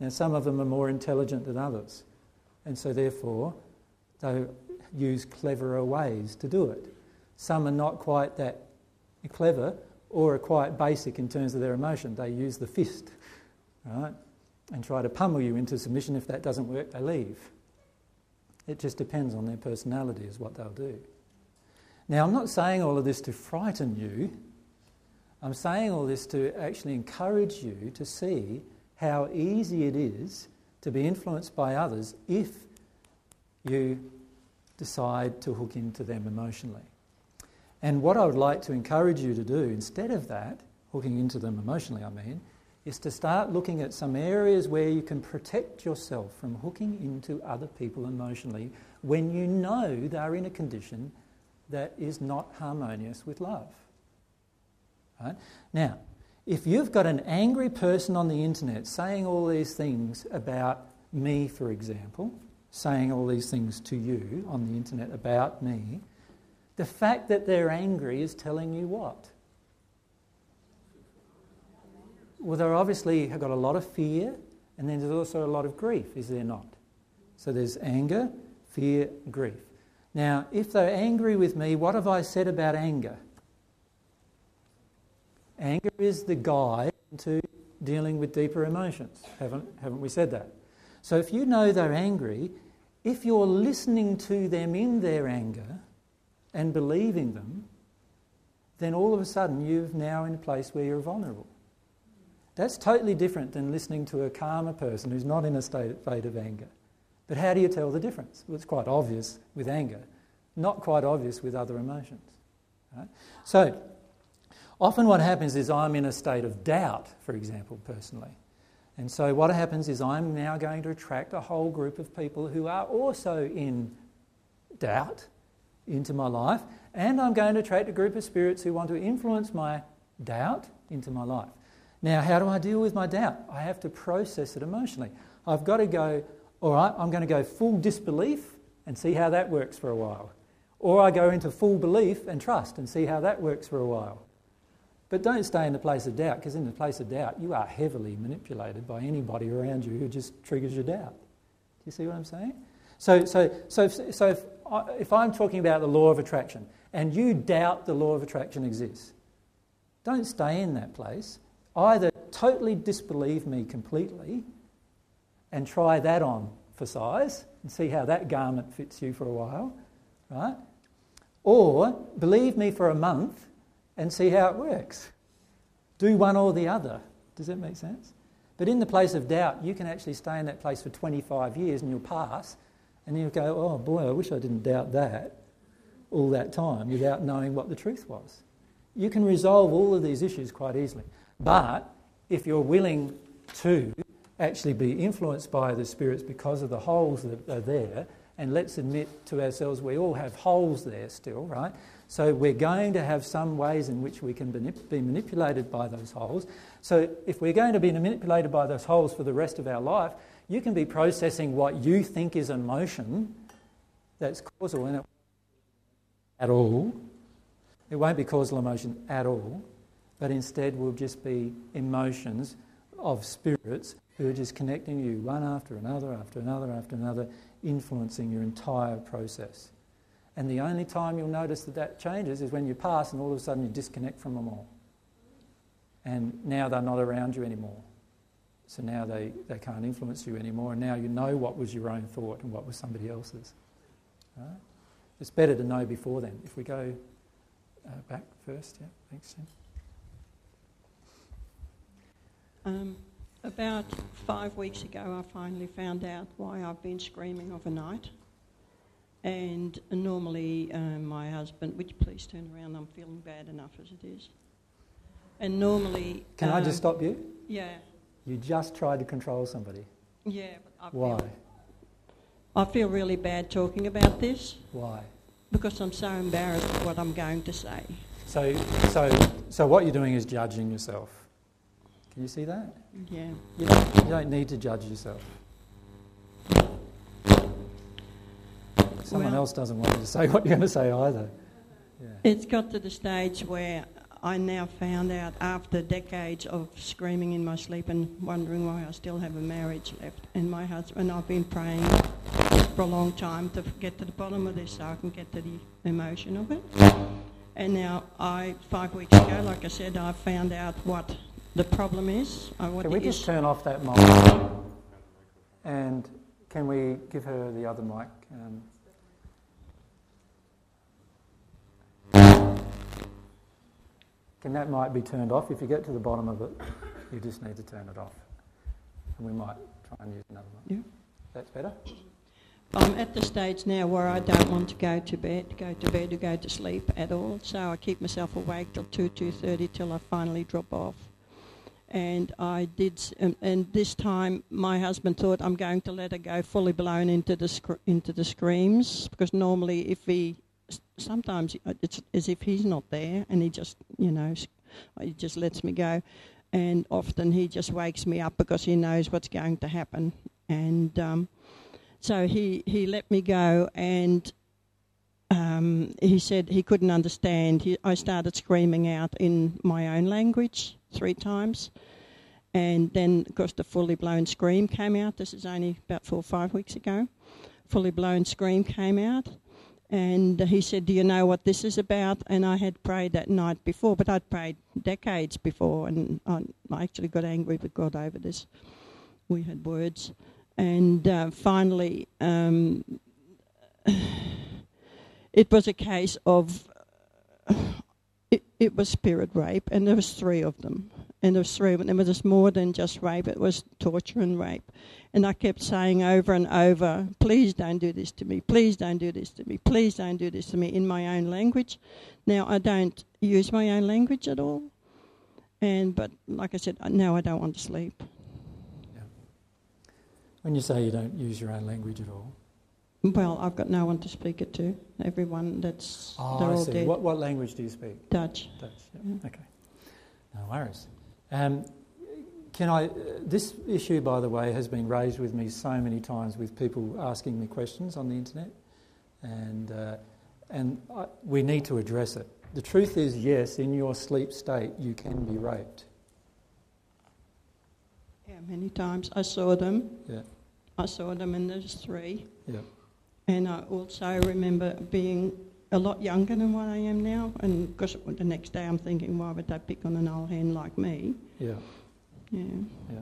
Now, some of them are more intelligent than others. And so, therefore, they use cleverer ways to do it. Some are not quite that clever or are quite basic in terms of their emotion. They use the fist, right? And try to pummel you into submission. If that doesn't work, they leave. It just depends on their personality, is what they'll do. Now, I'm not saying all of this to frighten you. I'm saying all this to actually encourage you to see how easy it is to be influenced by others if you decide to hook into them emotionally. And what I would like to encourage you to do instead of that, hooking into them emotionally, I mean, is to start looking at some areas where you can protect yourself from hooking into other people emotionally when you know they're in a condition that is not harmonious with love. Right? Now, if you've got an angry person on the internet saying all these things about me, for example, saying all these things to you on the internet about me, the fact that they're angry is telling you what? Well, they're obviously have got a lot of fear, and then there's also a lot of grief, is there not? So there's anger, fear, grief. Now, if they're angry with me, what have I said about anger? Anger is the guide to dealing with deeper emotions. Haven't, haven't we said that? So if you know they're angry, if you're listening to them in their anger and believing them, then all of a sudden you're now in a place where you're vulnerable. That's totally different than listening to a calmer person who's not in a state of anger. But how do you tell the difference? Well, it's quite obvious with anger, not quite obvious with other emotions. Right? So, Often, what happens is I'm in a state of doubt, for example, personally. And so, what happens is I'm now going to attract a whole group of people who are also in doubt into my life, and I'm going to attract a group of spirits who want to influence my doubt into my life. Now, how do I deal with my doubt? I have to process it emotionally. I've got to go, all right, I'm going to go full disbelief and see how that works for a while. Or I go into full belief and trust and see how that works for a while. But don't stay in the place of doubt, because in the place of doubt, you are heavily manipulated by anybody around you who just triggers your doubt. Do you see what I'm saying? So, so, so, so if, if I'm talking about the law of attraction and you doubt the law of attraction exists, don't stay in that place. Either totally disbelieve me completely and try that on for size and see how that garment fits you for a while, right? Or believe me for a month and see how it works. Do one or the other. Does that make sense? But in the place of doubt, you can actually stay in that place for 25 years and you'll pass, and you'll go, oh boy, I wish I didn't doubt that all that time without knowing what the truth was. You can resolve all of these issues quite easily. But if you're willing to actually be influenced by the spirits because of the holes that are there, and let's admit to ourselves we all have holes there still, right? So we're going to have some ways in which we can be manipulated by those holes. So if we're going to be manipulated by those holes for the rest of our life, you can be processing what you think is emotion that's causal in it at all. It won't be causal emotion at all, but instead will just be emotions of spirits who are just connecting you one after another, after another, after another, influencing your entire process. And the only time you'll notice that that changes is when you pass and all of a sudden you disconnect from them all. And now they're not around you anymore. So now they, they can't influence you anymore, and now you know what was your own thought and what was somebody else's. Right? It's better to know before then. If we go uh, back first, yeah, thanks, Jim. Um, about five weeks ago, I finally found out why I've been screaming overnight. And normally, um, my husband, would you please turn around? I'm feeling bad enough as it is. And normally. Can um, I just stop you? Yeah. You just tried to control somebody. Yeah, but I Why? Feel, I feel really bad talking about this. Why? Because I'm so embarrassed at what I'm going to say. So, so, so what you're doing is judging yourself. Can you see that? Yeah. You don't, you don't need to judge yourself. Someone Well- else doesn't want you to say what you're going to say either. Yeah. It's got to the stage where I now found out after decades of screaming in my sleep and wondering why I still have a marriage left. And my husband, I've been praying for a long time to get to the bottom of this so I can get to the emotion of it. And now I, five weeks ago, like I said, I found out what the problem is. uh, what Can we just turn off that mic? And can we give her the other mic? Um, can that mic be turned off? If you get to the bottom of it, you just need to turn it off. And we might try and use another one. Yeah. That's better? I'm at the stage now where I don't want to go to bed, go to bed or go to sleep at all. So I keep myself awake till two, two thirty till I finally drop off. And I did, and, and this time my husband thought I'm going to let her go fully blown into the scr- into the screams because normally if he, sometimes it's as if he's not there and he just you know, he just lets me go, and often he just wakes me up because he knows what's going to happen and. Um, so he, he let me go and um, he said he couldn't understand. He, I started screaming out in my own language three times. And then, of course, the fully blown scream came out. This is only about four or five weeks ago. Fully blown scream came out. And he said, Do you know what this is about? And I had prayed that night before, but I'd prayed decades before. And I, actually got angry with God over this. We had words. And uh, finally, um, it was a case of it, was spirit rape, and there was three of them, and there was three of them. It was more than just rape; it was torture and rape. And I kept saying over and over, "Please don't do this to me. Please don't do this to me. Please don't do this to me." In my own language. Now I don't use my own language at all, and but like I said, now I don't want to sleep. When you say you don't use your own language at all. Well, I've got no one to speak it to. Everyone that's Oh, they're I all see. dead. What, what language do you speak? Dutch. Dutch, yeah. Yeah. Okay. No worries. Um, can I? Uh, this issue, by the way, has been raised with me so many times with people asking me questions on the internet, and uh, and I, we need to address it. The truth is, yes, in your sleep state, you can be raped. Yeah, many times I saw them. Yeah. I saw them, and there's three. Yeah. And I also remember being a lot younger than what I am now. And because the next day I'm thinking, why would they pick on an old hen like me? Yeah. Yeah. Yeah.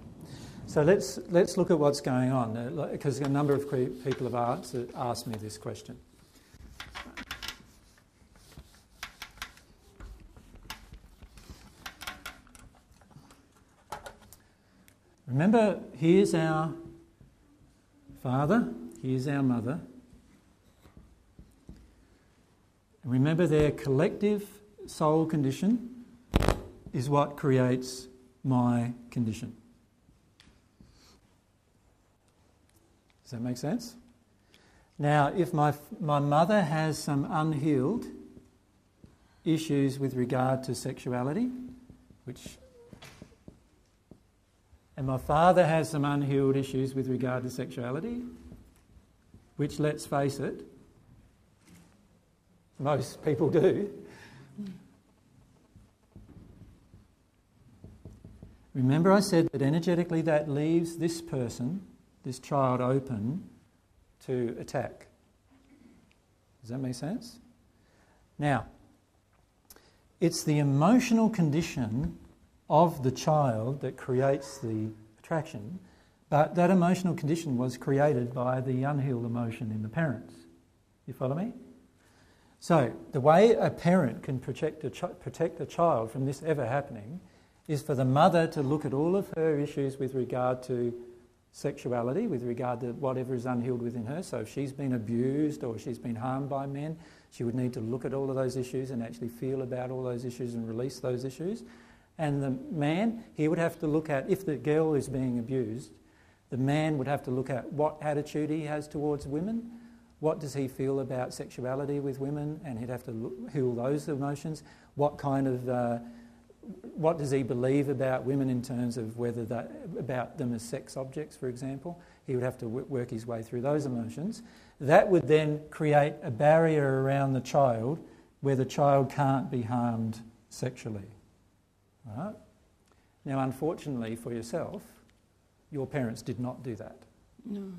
So let's, let's look at what's going on, because uh, a number of people have asked, asked me this question. Remember, here's our father, here's our mother, remember, their collective soul condition is what creates my condition. Does that make sense? Now, if my, my mother has some unhealed issues with regard to sexuality, which and my father has some unhealed issues with regard to sexuality, which, let's face it, most people do. Remember, I said that energetically that leaves this person, this child, open to attack. Does that make sense? Now, it's the emotional condition of the child that creates the attraction, but that emotional condition was created by the unhealed emotion in the parents. You follow me? So, the way a parent can protect a, ch- protect a child from this ever happening is for the mother to look at all of her issues with regard to sexuality, with regard to whatever is unhealed within her. So, if she's been abused or she's been harmed by men, she would need to look at all of those issues and actually feel about all those issues and release those issues. And the man, he would have to look at, if the girl is being abused, the man would have to look at what attitude he has towards women, what does he feel about sexuality with women, and he'd have to heal those emotions. What kind of, uh, what does he believe about women in terms of whether that, about them as sex objects, for example? He would have to w- work his way through those emotions. That would then create a barrier around the child where the child can't be harmed sexually. Right? Now, unfortunately for yourself, your parents did not do that. No.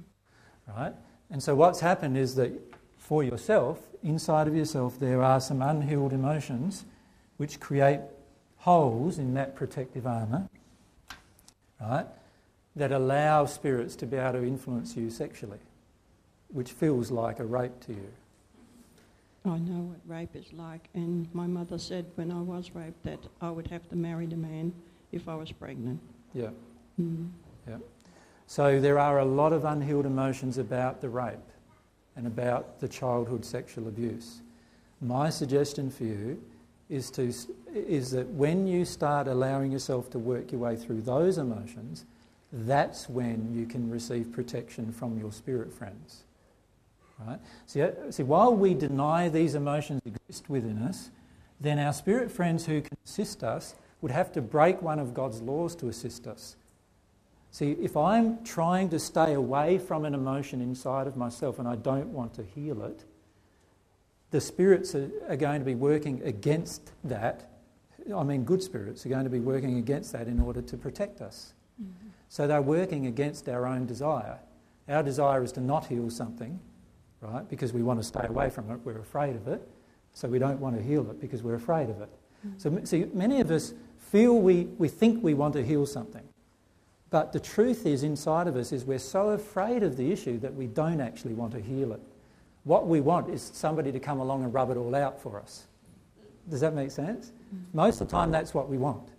Right? And so what's happened is that for yourself, inside of yourself, there are some unhealed emotions which create holes in that protective armour, right? That allow spirits to be able to influence you sexually, which feels like a rape to you. I know what rape is like, and my mother said when I was raped that I would have to marry the man if I was pregnant. Yeah. Mm. Yeah. So there are a lot of unhealed emotions about the rape and about the childhood sexual abuse. My suggestion for you is, to, is that when you start allowing yourself to work your way through those emotions, that's when you can receive protection from your spirit friends. Right? See, uh, see, while we deny these emotions exist within us, then our spirit friends who can assist us would have to break one of God's laws to assist us. See, if I'm trying to stay away from an emotion inside of myself and I don't want to heal it, the spirits are, are going to be working against that. I mean, good spirits are going to be working against that in order to protect us. Mm-hmm. So they're working against our own desire. Our desire is to not heal something, right? Because we want to stay away from it, we're afraid of it. So we don't want to heal it because we're afraid of it. Mm-hmm. So, see, many of us feel we, we think we want to heal something. But the truth is, inside of us, is we're so afraid of the issue that we don't actually want to heal it. What we want is somebody to come along and rub it all out for us. Does that make sense? Mm-hmm. Most of the time, that's what we want.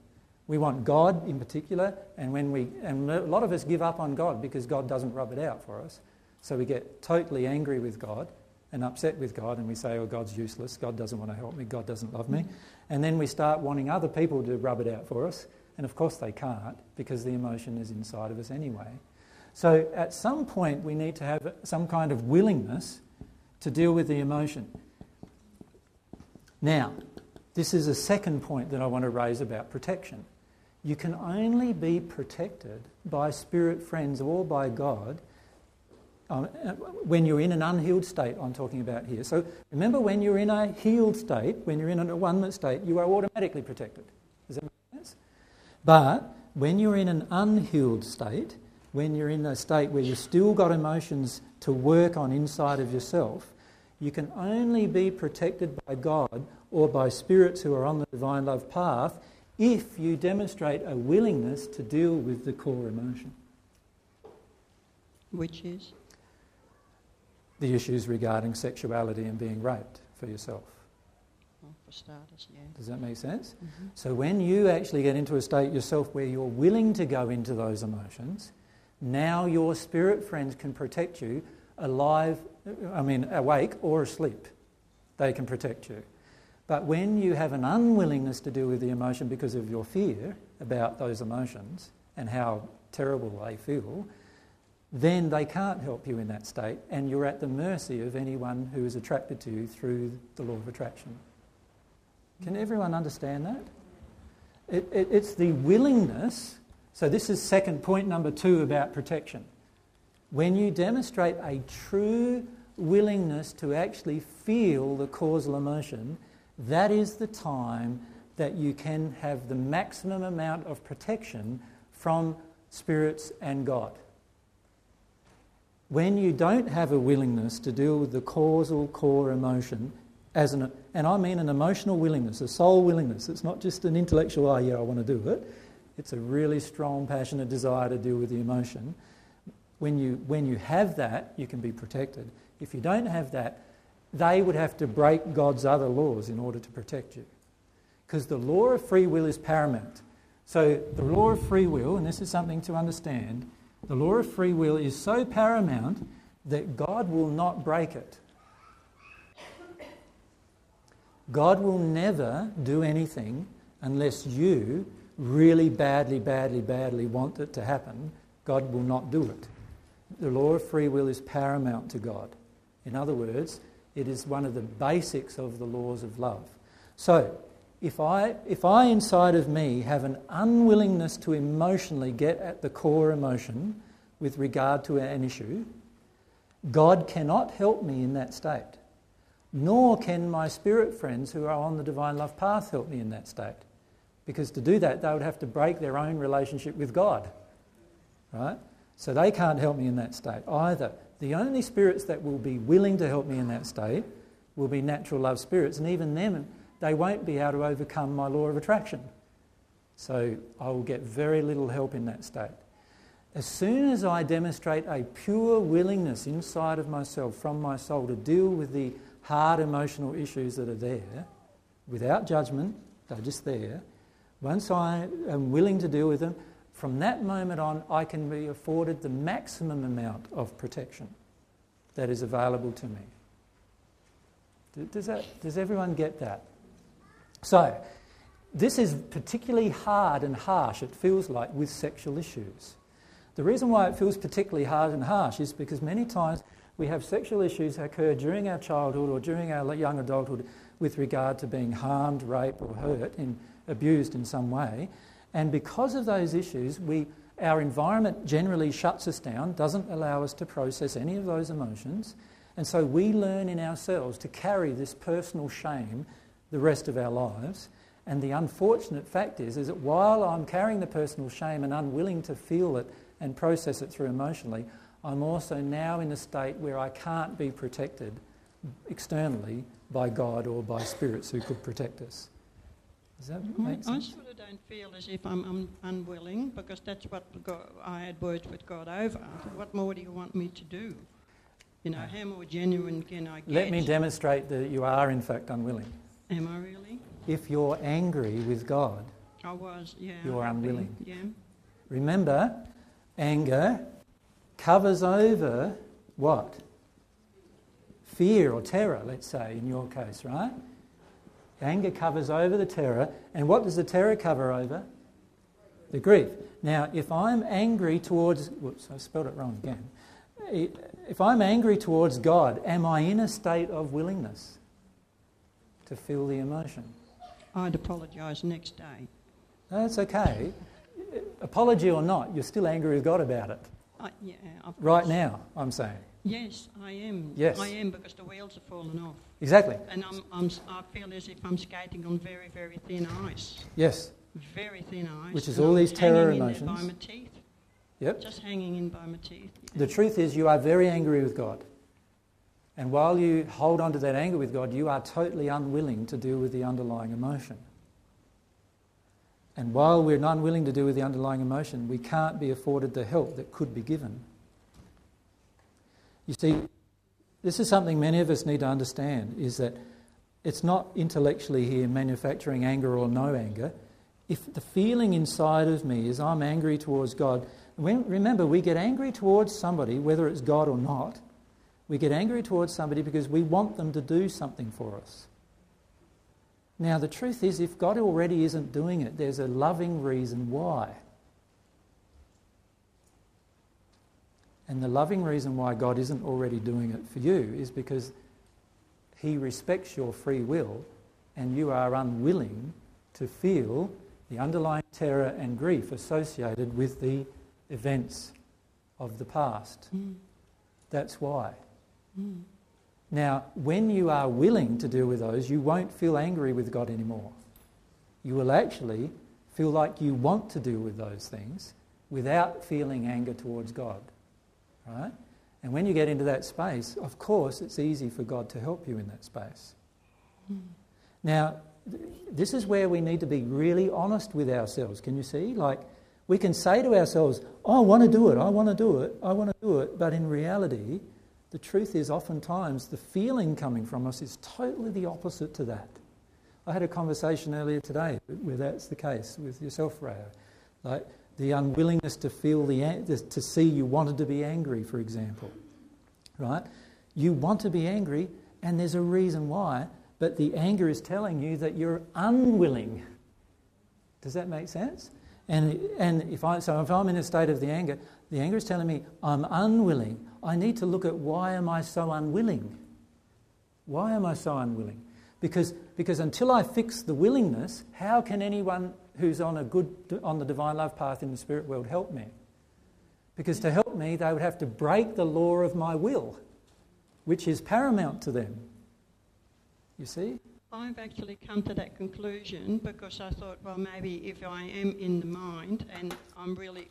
We want God in particular, and when we and a lot of us give up on God because God doesn't rub it out for us. So we get totally angry with God and upset with God, and we say, "Oh, God's useless. God doesn't want to help me. God doesn't love me." And then we start wanting other people to rub it out for us, and of course they can't because the emotion is inside of us anyway. So at some point, we need to have some kind of willingness to deal with the emotion. Now, this is a second point that I want to raise about protection. You can only be protected by spirit friends or by God um, when you're in an unhealed state, I'm talking about here. So remember, when you're in a healed state, when you're in a one state, you are automatically protected. Does that make? But when you're in an unhealed state, when you're in a state where you've still got emotions to work on inside of yourself, you can only be protected by God or by spirits who are on the divine love path if you demonstrate a willingness to deal with the core emotion. Which is? The issues regarding sexuality and being raped for yourself. For for starters, yeah. Does that make sense? Mhm. So when you actually get into a state yourself where you're willing to go into those emotions, now your spirit friends can protect you alive, I mean, awake or asleep. They can protect you. But when you have an unwillingness to deal with the emotion because of your fear about those emotions and how terrible they feel, then they can't help you in that state, and you're at the mercy of anyone who is attracted to you through the law of attraction. Can everyone understand that? It, it, it's the willingness. So, this is second point number two about protection. When you demonstrate a true willingness to actually feel the causal emotion, that is the time that you can have the maximum amount of protection from spirits and God. When you don't have a willingness to deal with the causal core emotion, as an, and I mean an emotional willingness, a soul willingness, it's not just an intellectual, oh yeah, I want to do it. It's a really strong, passionate desire to deal with the emotion. When you, when you have that, you can be protected. If you don't have that, they would have to break God's other laws in order to protect you. Because the law of free will is paramount. So, the law of free will, and this is something to understand, the law of free will is so paramount that God will not break it. God will never do anything unless you really badly, badly, badly want it to happen. God will not do it. The law of free will is paramount to God. In other words, it is one of the basics of the laws of love. So, if I, if I inside of me have an unwillingness to emotionally get at the core emotion with regard to an issue, God cannot help me in that state. Nor can my spirit friends who are on the divine love path help me in that state. Because to do that, they would have to break their own relationship with God. Right? So they can't help me in that state either. The only spirits that will be willing to help me in that state will be natural love spirits, and even them, they won't be able to overcome my law of attraction. So I will get very little help in that state. As soon as I demonstrate a pure willingness inside of myself from my soul to deal with the hard emotional issues that are there, without judgment, they're just there, once I am willing to deal with them, from that moment on, I can be afforded the maximum amount of protection that is available to me. Does, that, does everyone get that? So, this is particularly hard and harsh, it feels like, with sexual issues. The reason why it feels particularly hard and harsh is because many times we have sexual issues that occur during our childhood or during our young adulthood with regard to being harmed, raped, or hurt, and abused in some way. And because of those issues, we, our environment generally shuts us down, doesn't allow us to process any of those emotions. And so we learn in ourselves to carry this personal shame the rest of our lives. And the unfortunate fact is, is that while I'm carrying the personal shame and unwilling to feel it and process it through emotionally, I'm also now in a state where I can't be protected externally by God or by spirits who could protect us. Does that mm-hmm. make I, sense? I sort of don't feel as if I'm, I'm unwilling because that's what God, I had words with God over. What more do you want me to do? You know, how more genuine can I get? Let me demonstrate that you are in fact unwilling. Am I really? If you're angry with God, I was, yeah. You're unwilling. Yeah. remember, anger covers over what? Fear or terror, let's say, in your case, right? Anger covers over the terror. And what does the terror cover over? The grief. Now, if I'm angry towards, whoops, I spelled it wrong again. If I'm angry towards God, am I in a state of willingness to feel the emotion? I'd apologise next day. That's okay. Apology or not, you're still angry with God about it. I, yeah, Right now, I'm saying. Yes, I am. Yes. I am because the wheels have fallen off. Exactly. And I'm, I'm, I feel as if I'm skating on very, very thin ice. Yes. Very thin ice. Which is all I'm these terror hanging in there by emotions. my teeth. Yep. Just hanging in by my teeth. The truth is, you are very angry with God. And while you hold on to that anger with God, you are totally unwilling to deal with the underlying emotion. And while we're not unwilling to deal with the underlying emotion, we can't be afforded the help that could be given. You see, this is something many of us need to understand is that it's not intellectually here manufacturing anger or no anger. If the feeling inside of me is I'm angry towards God, when, remember, we get angry towards somebody, whether it's God or not, we get angry towards somebody because we want them to do something for us. Now, the truth is, if God already isn't doing it, there's a loving reason why. And the loving reason why God isn't already doing it for you is because He respects your free will and you are unwilling to feel the underlying terror and grief associated with the events of the past. Mm. That's why. Mm. Now, when you are willing to deal with those, you won't feel angry with God anymore. You will actually feel like you want to deal with those things without feeling anger towards God. Right? And when you get into that space, of course, it's easy for God to help you in that space. Mm. Now, th- this is where we need to be really honest with ourselves. Can you see? Like, we can say to ourselves, oh, I want to do it, I want to do it, I want to do it. But in reality, the truth is, oftentimes, the feeling coming from us is totally the opposite to that. I had a conversation earlier today where that's the case with yourself, Raya. Like the unwillingness to feel the to see you wanted to be angry, for example. Right? You want to be angry, and there's a reason why, but the anger is telling you that you're unwilling. Does that make sense? And, and if I, so if I'm in a state of the anger, the anger is telling me I'm unwilling. I need to look at why am I so unwilling? Why am I so unwilling? Because, because until I fix the willingness, how can anyone who's on a good on the divine love path in the spirit world help me? Because to help me, they would have to break the law of my will, which is paramount to them. You see? I've actually come to that conclusion because I thought, well, maybe if I am in the mind and I'm really,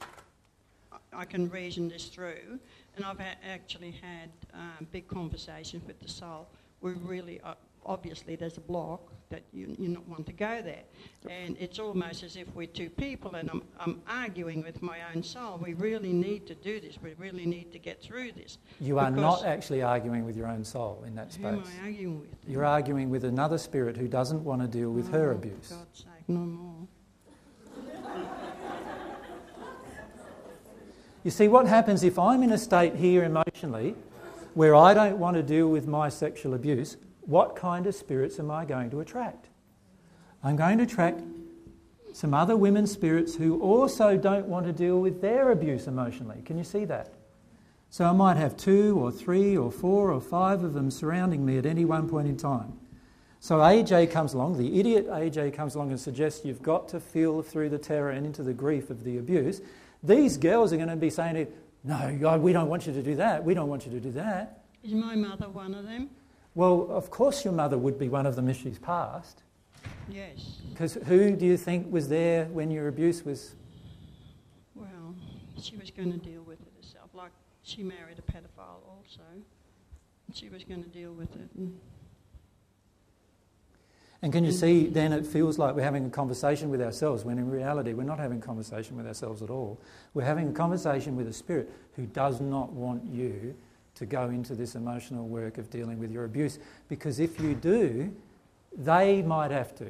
I can reason this through, and I've actually had um, big conversations with the soul. We really, uh, obviously, there's a block that you, you not want to go there. And it's almost as if we're two people and I'm, I'm arguing with my own soul. We really need to do this. We really need to get through this. You are not actually arguing with your own soul in that space. Who am I arguing with? You're arguing with another spirit who doesn't want to deal with oh, her abuse. God's sake, no more. You see, what happens if I'm in a state here emotionally where I don't want to deal with my sexual abuse, what kind of spirits am I going to attract? I'm going to attract some other women spirits who also don't want to deal with their abuse emotionally. Can you see that? So I might have two or three or four or five of them surrounding me at any one point in time. So AJ comes along, the idiot AJ comes along and suggests you've got to feel through the terror and into the grief of the abuse. These girls are going to be saying, to, No, God, we don't want you to do that. We don't want you to do that. Is my mother one of them? Well, of course, your mother would be one of them if she's passed. Yes. Because who do you think was there when your abuse was? Well, she was going to deal with it herself. Like she married a pedophile also. She was going to deal with it. And And can you see then it feels like we're having a conversation with ourselves when in reality we're not having a conversation with ourselves at all. We're having a conversation with a spirit who does not want you to go into this emotional work of dealing with your abuse because if you do, they might have to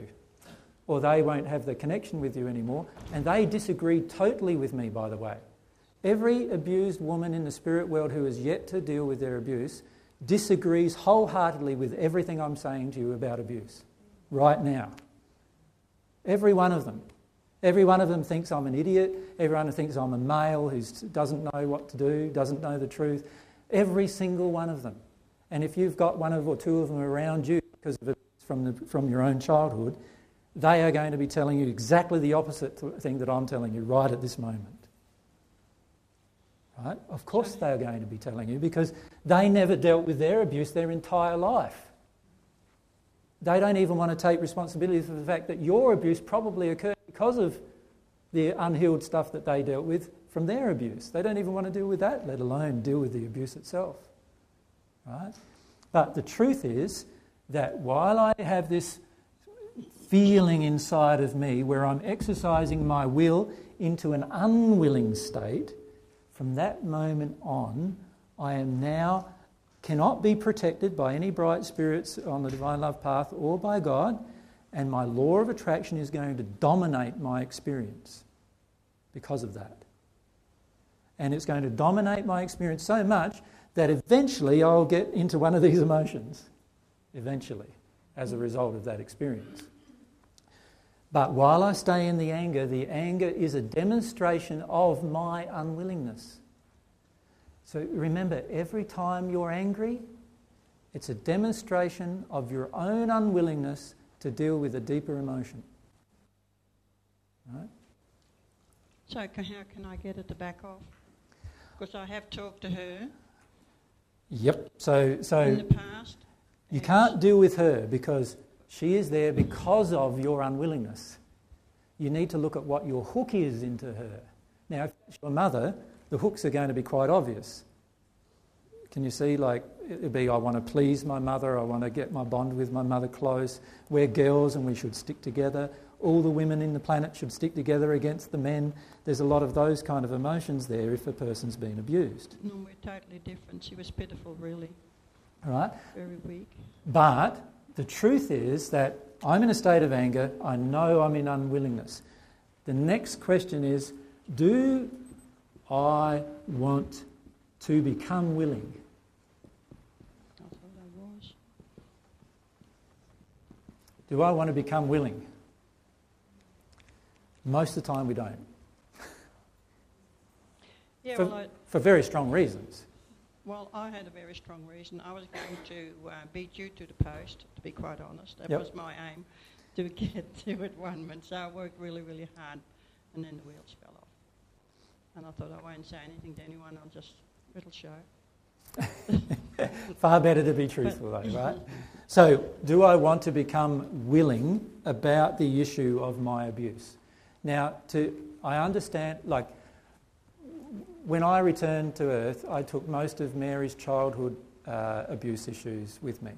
or they won't have the connection with you anymore and they disagree totally with me by the way. Every abused woman in the spirit world who has yet to deal with their abuse disagrees wholeheartedly with everything I'm saying to you about abuse right now. Every one of them. Every one of them thinks I'm an idiot. Everyone thinks I'm a male who doesn't know what to do, doesn't know the truth. Every single one of them. And if you've got one of or two of them around you because of it from, the, from your own childhood, they are going to be telling you exactly the opposite thing that I'm telling you right at this moment. Right? Of course, they're going to be telling you because they never dealt with their abuse their entire life. They don't even want to take responsibility for the fact that your abuse probably occurred because of the unhealed stuff that they dealt with from their abuse. They don't even want to deal with that, let alone deal with the abuse itself. Right? But the truth is that while I have this feeling inside of me where I'm exercising my will into an unwilling state, from that moment on, I am now cannot be protected by any bright spirits on the divine love path or by God, and my law of attraction is going to dominate my experience because of that. And it's going to dominate my experience so much that eventually I'll get into one of these emotions. Eventually, as a result of that experience. But while I stay in the anger, the anger is a demonstration of my unwillingness. So remember, every time you're angry, it's a demonstration of your own unwillingness to deal with a deeper emotion. Right? So can, how can I get it to back off? Because I have talked to her Yep. So, so in the past. you can't deal with her because she is there because of your unwillingness. You need to look at what your hook is into her. Now, if it's your mother, the hooks are going to be quite obvious. Can you see? Like, it'd be I want to please my mother, I want to get my bond with my mother close. We're girls and we should stick together. All the women in the planet should stick together against the men. There's a lot of those kind of emotions there if a person's been abused. No, we're totally different. She was pitiful, really. All right? Very weak. But the truth is that I'm in a state of anger. I know I'm in unwillingness. The next question is do I want to become willing? I thought I was. Do I want to become willing? Most of the time, we don't, Yeah, For- well, I, for very strong reasons. well, I had a very strong reason. I was going to uh, beat you to the post, to be quite honest. That Yep. was my aim, to get to it one month. So I worked really, really hard, and then the wheels fell. And I thought I won't say anything to anyone. I'll just it'll show. Far better to be truthful, though, right? So, do I want to become willing about the issue of my abuse? Now, to I understand, like, when I returned to Earth, I took most of Mary's childhood uh, abuse issues with me.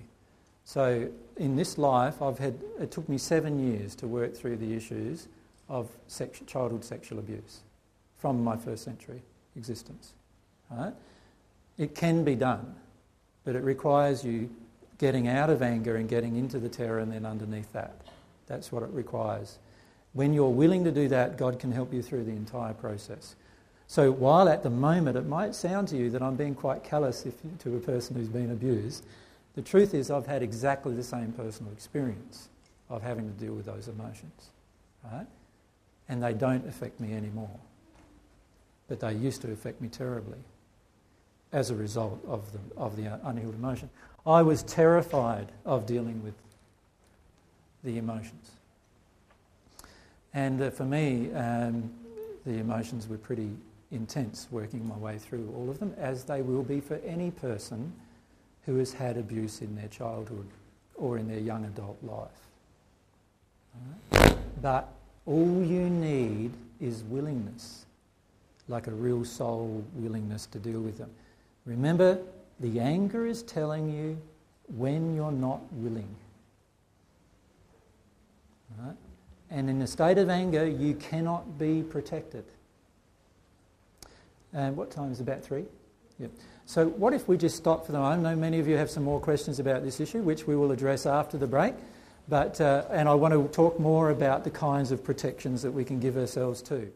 So, in this life, I've had it took me seven years to work through the issues of sex, childhood sexual abuse from my first century existence. Right? It can be done, but it requires you getting out of anger and getting into the terror and then underneath that. That's what it requires. When you're willing to do that, God can help you through the entire process. So while at the moment it might sound to you that I'm being quite callous if, to a person who's been abused, the truth is I've had exactly the same personal experience of having to deal with those emotions. Right? And they don't affect me anymore. But they used to affect me terribly as a result of the, of the unhealed emotion. I was terrified of dealing with the emotions. And uh, for me, um, the emotions were pretty intense working my way through all of them, as they will be for any person who has had abuse in their childhood or in their young adult life. But all you need is willingness, like a real soul willingness to deal with them. Remember, the anger is telling you when you're not willing. Right? And in a state of anger, you cannot be protected. And what time is it? About three? Yep. So, what if we just stop for the moment? I know many of you have some more questions about this issue, which we will address after the break. But, uh, and I want to talk more about the kinds of protections that we can give ourselves to.